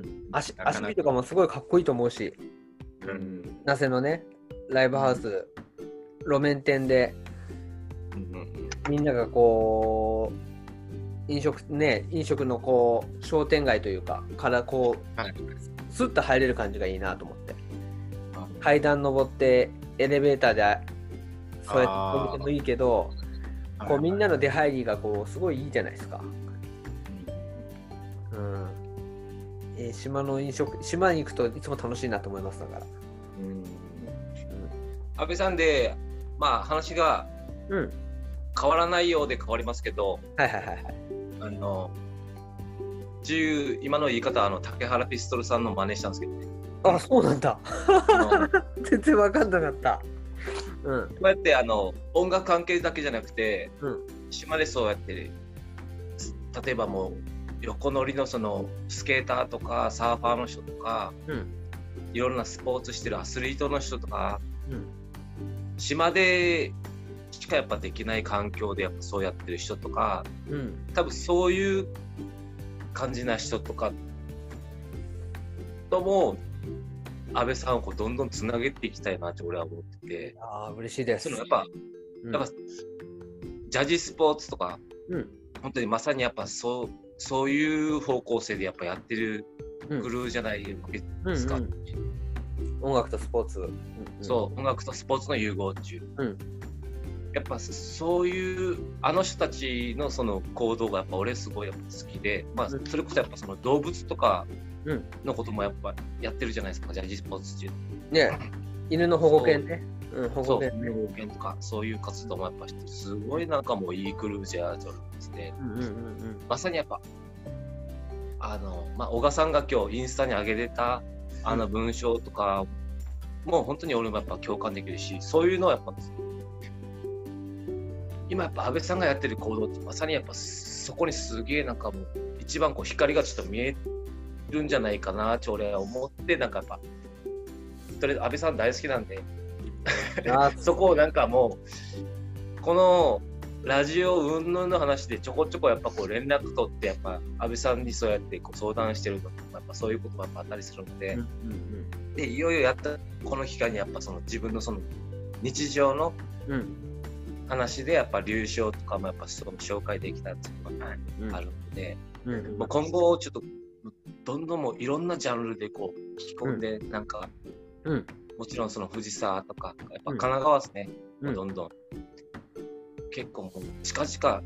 ん足なかなか足とかもすごいかっこいいと思うしうん。那瀬のねライブハウス路面店でみんながこう飲食ね飲食のこう商店街というかからこうはい。スッと入れる感じがいいなと思って。あ。階段登ってエレベーターでそうやって飛びてもいいけどこうみんなの出入りがこうすごいいいじゃないですか。えー島の飲食島に行くといつも楽しいなと思いますだから。安倍さんで、まあ話がうん。変わらないようで変わりますけど、はいはいはいはい。あの、自由、今の言い方、あの、竹原ピストルさんの真似したんですけどね。あそうなんだ。全然わかんなかった。うん。うやって、あの、音楽関係だけじゃなくて、うん島でそうやって、例えばもう、横乗りのその、スケーターとか、サーファーの人とか、うん。いろんなスポーツしてるアスリートの人とか、うん。島でしかやっぱできない環境でやっぱそうやってる人とか、うん。多分そういう感じな人とかとも安倍さんをこうどんどんつなげていきたいなって俺は思っててああ、嬉しいです。そのやっぱ、うん、やっぱジャージスポーツとかうん。本当にまさにやっぱそうそういう方向性でやっぱやってるうん。グルーじゃないわけうんですか、うん音楽とスポーツ。うんそう音楽とスポーツの融合中、うん。やっぱそういうあの人たちのその行動がやっぱ俺すごいやっぱ好きで、まあ、うん。それこそやっぱその動物とかうん。のこともやっぱやってるじゃないですか、ジャージスポーツ中。ね犬の保護犬ね。うん、保そう、護犬ね。保護犬とかそういう活動もやっぱしてすごいなんかもういいクルージャーじゃないですね。うんうんうんまさにやっぱあの、まあ、小賀さんが今日インスタに上げてたあの文章とかもう本当に俺もやっぱ共感できるしそういうのはやっぱ今やっぱ安倍さんがやってる行動ってまさにやっぱそこにすげえなんかもう一番こう光がちょっと見えるんじゃないかなって俺は思ってなんかやっぱとりあえず安倍さん大好きなんでうん。あそこをなんかもう、このラジオ云々の話でちょこちょこやっぱこう連絡取って、やっぱ安倍さんにそうやってこう相談してるとか、やっぱそういうこともやっぱあったりするので、うんうんで、いよいよやったこの期間にやっぱその自分のその日常のうん。うん話でやっぱ流暢とかもやっぱその紹介できたっていうのがうん。あるので、うんうん。もう今後ちょっとどんどんもういろんなジャンルでこう聞き込んで、なんかうんもちろんその藤沢とか、やっぱうん神奈川ですね、うんどんどん。結構もう近々、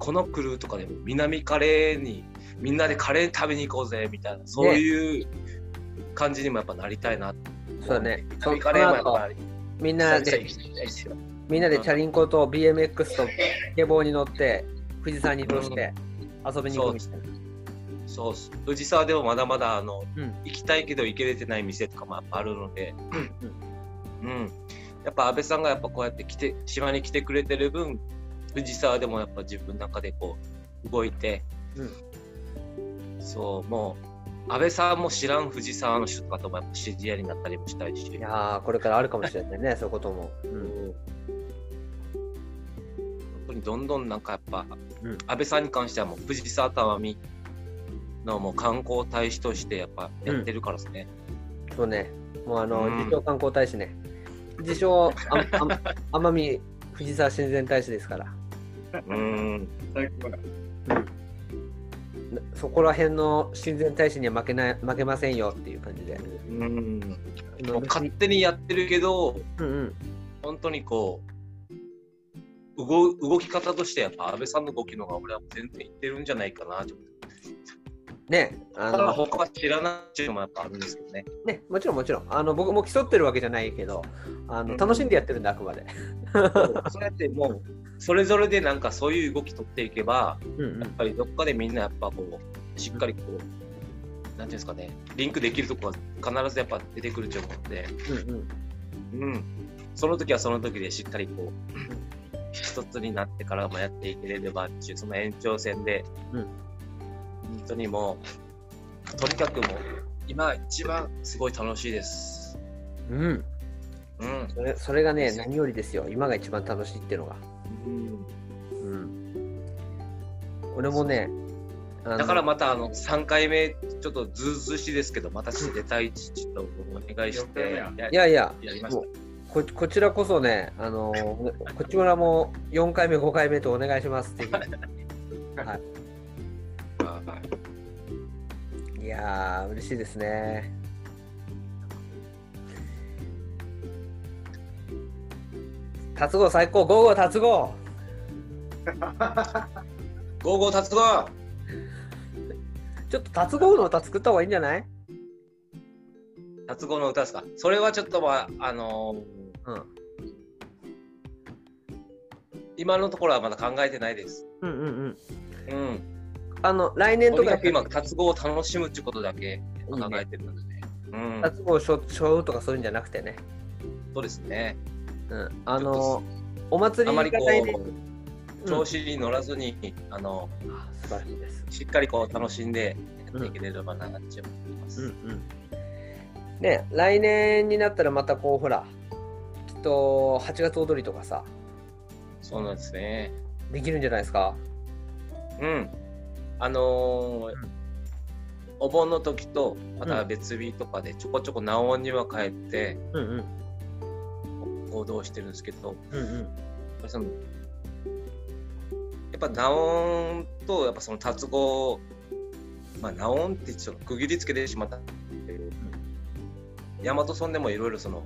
このクルーとかでも南カレーにみんなでカレー食べに行こうぜみたいな、そういう感じにもやっぱなりたいなそうだね。そ南カレーもやっぱりみんなで。みんなでチャリンコと BMX とスケボーに乗って富士山に移動して遊びに行くみたいな。そう藤沢でもまだまだあの、うん。行きたいけど行けれてない店とかもあるので、うん。うん、やっぱ安倍さんがやっぱこうやって来て島に来てくれてる分藤沢でもやっぱ自分の中でこう動いて、そうもう安倍さんも知らん藤沢の人とかともやっぱ知り合いになったりもしたいし。いやーこれからあるかもしれないね、そういうことも。うん。本当にどんどんなんかやっぱ、うん。安倍さんに関してはもう藤沢たわみのもう観光大使としてやっぱやってるからですね。そうね。もうあの、うん自称観光大使ね。自称ああ 奄美藤沢親善大使ですから。うん。最高だ。そこら辺の親善大使には負けない負けませんよっていう感じで。うん。勝手にやってるけど、うんうん。本当にこう、動動き方としてやっぱ安倍さんの動きの方が俺は全然いってるんじゃないかなと。ね、あの他は知らないっていうのもやっぱあるんですけどね。ね、もちろんもちろん。あの僕も競ってるわけじゃないけど、あのうん楽しんでやってるんで、あくまで。そうやってもう、それぞれでなんかそういう動き取っていけば、うんうんやっぱりどっかでみんなやっぱこう、しっかりこう、なんていうんですかね、リンクできるとこは必ずやっぱ出てくると思うので、うんうんうん。その時はその時でしっかりこう、一つになってからもやっていければっていう、その延長線で、うん本当にもう、とにかくもう、今一番すごい楽しいです。うん。うん。それそれがね、何よりですよ。今が一番楽しいっていうのが。うんうん。俺もね、だからまたあの3回目、ちょっとずうずうしいですけど、また出たいちょっとお願いして、やいやいや、やりました。ここちらこそね、あのこちらも4回目、5回目とお願いします。ぜ ひ。いやー、嬉しいですね。達郷最高、ゴーゴー達郷ゴーゴー達郎ちょっと達郷の歌作った方がいいんじゃない？達郎の歌ですか？それはちょっとまあ、あのーうん。今のところはまだ考えてないです。うんうんうん。うん。あの、来年ととかにかく今、達郎を楽しむっていうことだけ考えてるので、うん。達郷しょしょうとかそういうんじゃなくてね。そうですね。うん。あの、お祭りあまりこう、調子に乗らずに、あの、あ素晴らしいです。しっかりこう楽しんでやっていければなって思ってます。うんうん。ね、来年になったらまたこう、ほら、きっと8月踊りとかさ、そうなんですね。できるんじゃないですか？うん。あのーお盆の時と、また別日とかでちょこちょこナオンには帰ってうんうん。行動してるんですけど、うんうん。やっぱそのやっぱナオンとやっぱその達合まあナオンってちょっと区切りつけてしまった大和村でもいろいろその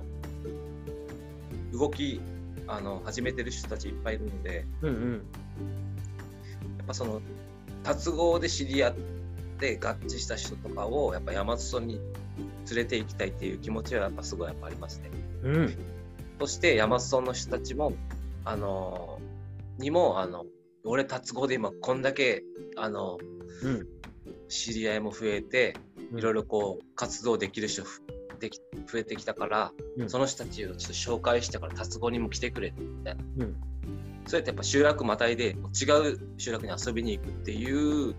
動きあの始めてる人たちいっぱいいるのでうんうん。やっぱその達合で知り合って合致した人とかをやっぱ大和村に連れて行きたいっていう気持ちはやっぱすごいやっぱありますね。うん。そして山村の人たちも、あのにも、あの、俺達合で今こんだけ、あの、うん。知り合いも増えて、うんいろいろこう、活動できる人ふでき増えてきたから、うんその人たちをちょっと紹介してから達合にも来てくれ、みたいな。うん。そうやってやっぱ集落またいで、違う集落に遊びに行くっていう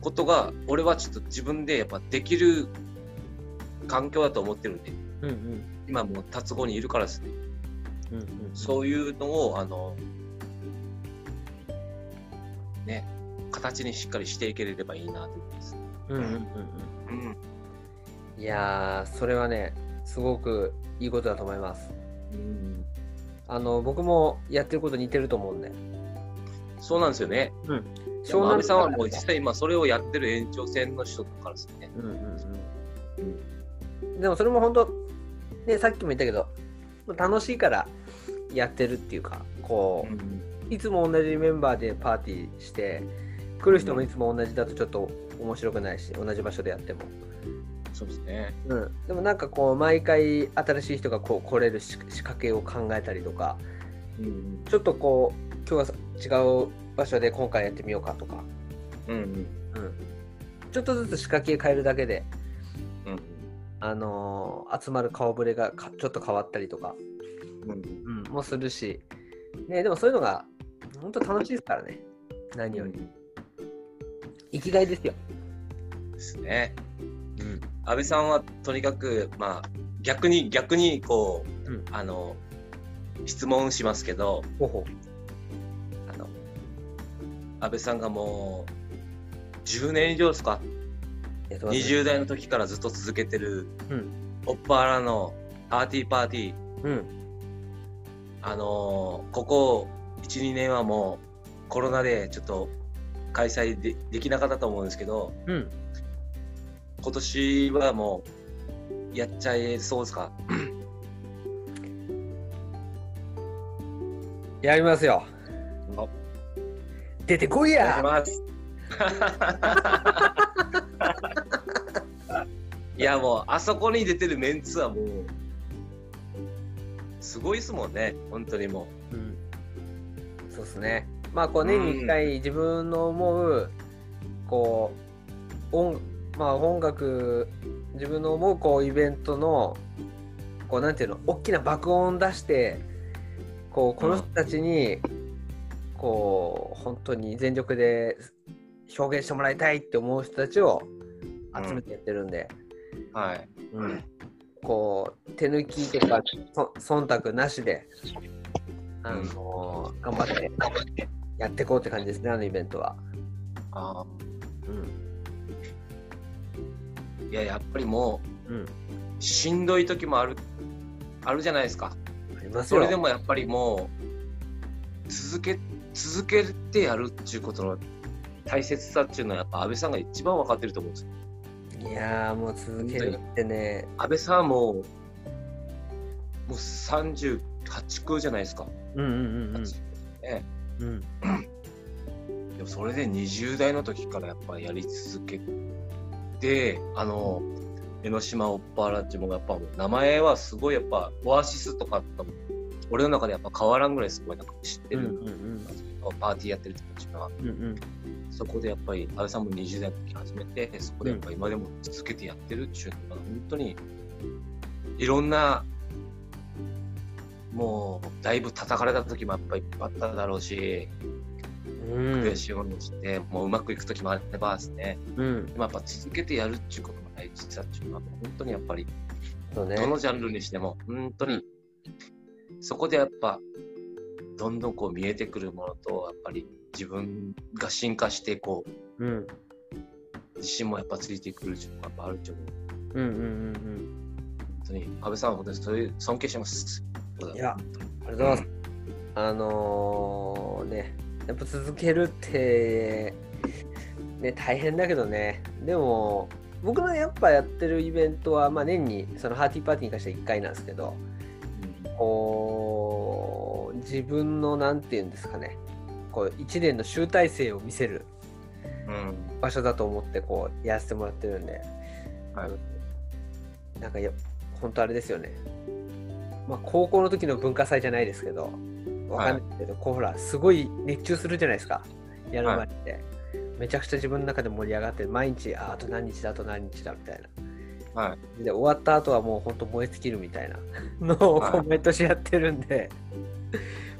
ことが、俺はちょっと自分でやっぱできる環境だと思ってるんで、うんうん。今もう達合にいるからですね。うんうん。そういうのを、あの、ね、形にしっかりしていければいいなと思います。うんうんうんうん。うん。いやー、それはね、すごくいいことだと思います。うん、あの、僕もやってること似てると思うんで。そうなんですよね。うん。でも安倍さんはもう実際今それをやってる延長線の人からですね。うんうんうん。でもそれも本当、ね、さっきも言ったけど、楽しいからやってるっていうか、こう、うんいつも同じメンバーでパーティーして、来る人もいつも同じだとちょっと面白くないし、同じ場所でやっても。そうですね。うん、でもなんかこう、毎回新しい人がこう来れる仕仕掛けを考えたりとか、うん。ちょっとこう、今日は違う場所で今回やってみようかとか、うん。うん、ちょっとずつ仕掛け変えるだけで、うん。あのー集まる顔ぶれがかちょっと変わったりとか、うん。うん、もするし、ね、でもそういうのが本当楽しいですからね、何より。生きがいですよ。ですね。安倍さんはとにかく、まあ、逆に、逆に、こう、うんあの、質問しますけど、あの、安倍さんがもう、10年以上ですか？う。20代の時からずっと続けてる、うんオッパラのパーティーパーティー、うん。あのーここ1、2年はもうコロナでちょっと開催でできなかったと思うんですけど、うん。今年はもうやっちゃえそうですか？やりますよ。お出てこいや。いやもうあそこに出てるメンツはもうすごいですもんね本当にもうん。そうですね。まあ、こう年に一回自分の思う、こう、音、まあ音楽、自分の思うこうイベントの、こうなんていうの、大きな爆音出して、こう、この人たちに、こう、本当に全力で表現してもらいたいって思う人たちを集めてやってるんで、うはいうん、こう手抜きとかそ忖度なしで、あのー頑張ってやっていこうって感じですね、あのイベントは。あうん。ーいややっぱりもうん。うしんどい時もあるあるじゃないですか。それでもやっぱりもう続け続けてやるっていうことの大切さっていうのはやっぱ安倍さんが一番分かってると思うんですよいやーもう続けるってね、安倍さんはもうもう38区じゃないですか、うんうんうんねうん。うん。でもそれで20代の時からやっぱりやり続けて、あの、江ノ島オッパーラッチもやっぱ名前はすごいやっぱオアシスとかと俺の中でやっぱ変わらんぐらいすごいなんか知ってる、パーティーやってる人たちが、うんうん。そこでやっぱり安倍さんも20代の時始めて、そこでやっぱ今でも続けてやってるっていうのが本当にいろんなもうだいぶ叩かれた時もやっぱりいっぱいあっただろうし、うん悔しい思いをして、もううまくいく時もあればですね、うん。でもやっぱ続けてやるっていうことの大事さっていうのは、本当にやっぱり、そうね。どのジャンルにしても、本当に、そこでやっぱ、どんどんこう見えてくるものと、やっぱり自分が進化して、こう、うん。自信もやっぱついてくるっていうのがやっぱあると思う。うんうんうん本当に、安倍さんは本当にそういう尊敬してます。うん。いや、ありがとうございます。あのー、ね、やっぱ続けるって、ね、大変だけどね、でも、僕のやっぱやってるイベントは、まあ、年にそのハーティーパーティーに関しては1回なんですけど、こう、自分のなんていうんですかね、こう、1年の集大成を見せるうん。場所だと思って、こう、やらせてもらってるんで、はい。なんかや、本当あれですよね。まあ、高校の時の文化祭じゃないですけど、わかんないけど、こうほら、すごい熱中するじゃないですか、やる前って。めちゃくちゃ自分の中で盛り上がって、毎日、ああと何日だ、あと何日だみたいな。はい。で、終わった後はもう本当燃え尽きるみたいな。のをはい。こう毎年やってるんで、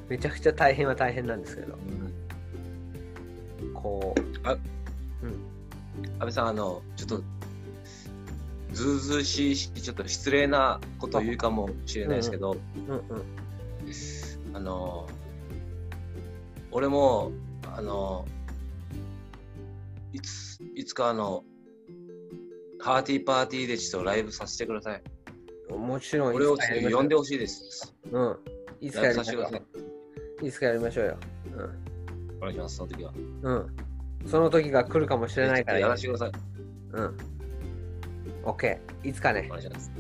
めちゃくちゃ大変は大変なんですけど、こう、安倍さん、あの、ちょっと、ずうずうしいし、ちょっと失礼なことを言うかもしれないですけど、うんうん、あの、俺も、あの、いつ、いつかあの、パーティーパーティーでちょっとライブさせてください。もちろん、俺を呼んでほしいです。うん。いつかやりましょ。う。いつかやりましょうよ。お願いします、その時は。うん。うん。その時が来るかもしれないから。やらせてください。うん。OK。いつかねお、願いします。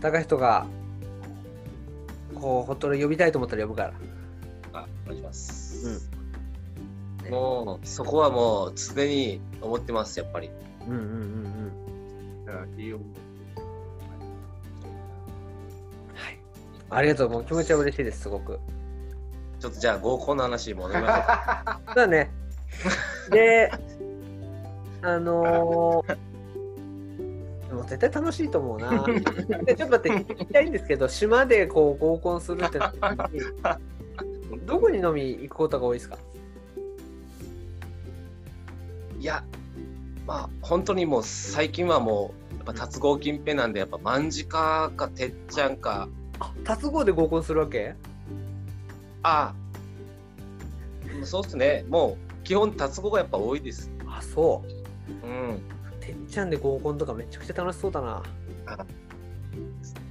高人が、こう、本当に呼びたいと思ったら呼ぶから。あ、お願いします。ねもう、そこはもう常に思ってます、やっぱり。うんうんうんうん。いいよ。はい。ありがとう。もう気持ちは嬉しいです、すごく。ちょっとじゃあ合コンの話戻りましょう。だね。で、あのー でも絶対楽しいと思うな。でちょっと待って、聞きたいんですけど、島でこう合コンするってなった時に、どこに飲み行くことが多いですか？いや、まあ、本当にもう最近はもう、っぱ達合近辺なんで、やっぱ万かかてっちゃんか、あ達合で合コンするわけ？ああ、そうっすね。もう、基本達合がやっぱ多いです。あそううん。てっちゃんで合コンとかめちゃくちゃ楽しそうだな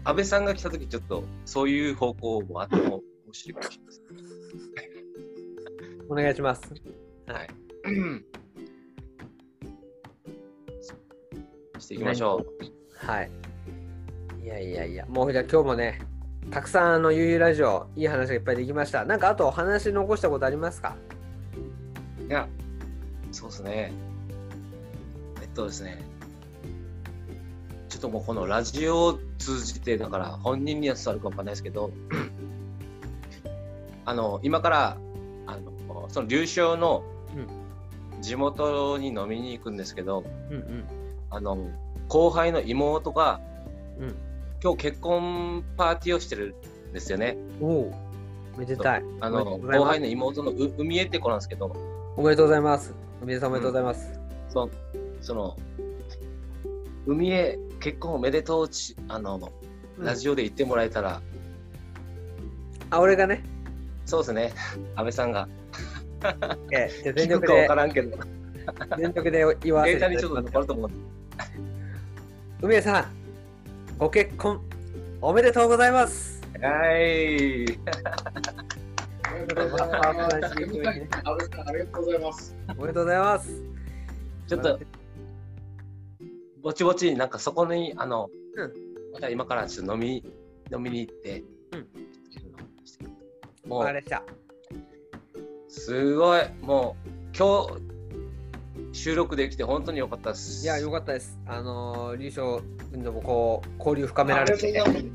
安倍さんが来た時ちょっと、そういう方向もあっても面白いかもしれないです。お願いしますはい。う んしていきましょう。はいいやいやいやもうじゃあ今日もねたくさんあのゆうゆうラジオいい話がいっぱいできましたなんかあとお話残したことありますか？いや、そうですね。とですね。ちょっともうこのラジオを通じて、だから本人には伝わるかわかんないですけど、あの、今から、あの、その流暢の地元に飲みに行くんですけど、うんうん。あの、後輩の妹がうん。今日結婚パーティーをしてるんですよね。おおめでたい。あの、後輩の妹のう海江って子なんですけど、おめでとうございます。海江さんおめでとうございます、そその、海へ結婚おめでとうち、あの、うんラジオで言ってもらえたら、あ俺がね？そうですね、安倍さんが。えじゃあ全聞くかわ力でからんけど、全力で言わせてデータにちょっと残ると思う。梅江さんご結婚おめでとうございますはい。ありがとうございます。安倍さん、ありがとうございます。おめでとうございますちょっと、ぼちぼち、なんかそこに、あの、うん。また今からちょっと飲み、飲みに行って、うん。もう、すごい、もう、今日、収録できて本当に良かったです。いやよかったです。あのー優勝君ともこう交流深められて。ありがとうござい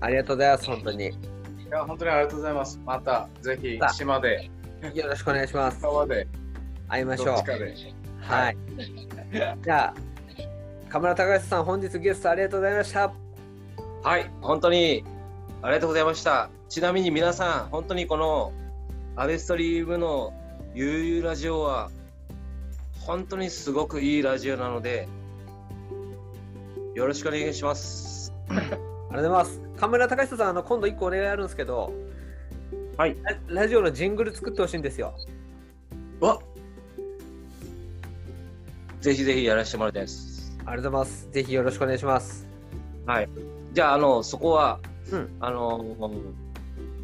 ありがとうございます本当に。いや、本当にありがとうございます。また、ぜひ島で、よろしくお願いします。川で、会いましょう。どっちかで。はい。じゃあ、河村隆さん、本日ゲストありがとうございました。はい、本当にありがとうございました。ちなみに皆さん、本当にこのアベストリームのゆうゆうラジオは、本当にすごくいいラジオなので、よろしくお願いします。ありがとうございます。河村隆久さん、あの今度1個お願いあるんですけど、はい。ララジオのジングル作ってほしいんですよ。わぜひぜひやらせてもらいたいです。ありがとうございます。ぜひよろしくお願いします。はい。じゃあ、あの、そこは、うんあの、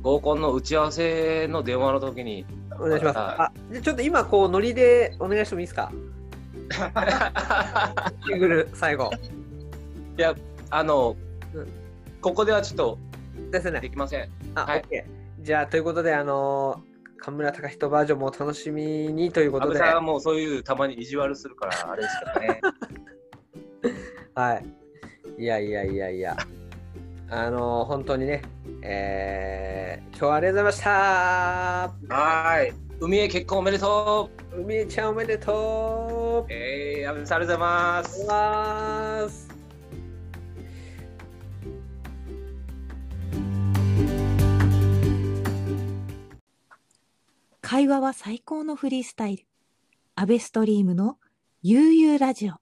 合コンの打ち合わせの電話の時に、お願いします。はあ、じゃあちょっと今、こう、ノリでお願いしてもいいですか？ジングル、最後。いや、あの、うんここではちょっとですねで。きません。あ、はい OK。じゃあ、ということで、あのー、河村隆人バージョンもお楽しみにということで、安倍さんはもうそういうたまに意地悪するから、あれですからね。はい。いやいやいやいや。あのー、本当にね、えー、今日はありがとうございました。はーい。海へ結婚おめでとう。海江ちゃんおめでとう。えー、安倍さんありがとうございますあり。がとうございます。会話は最高のフリースタイル。アベストリームの悠々ラジオ。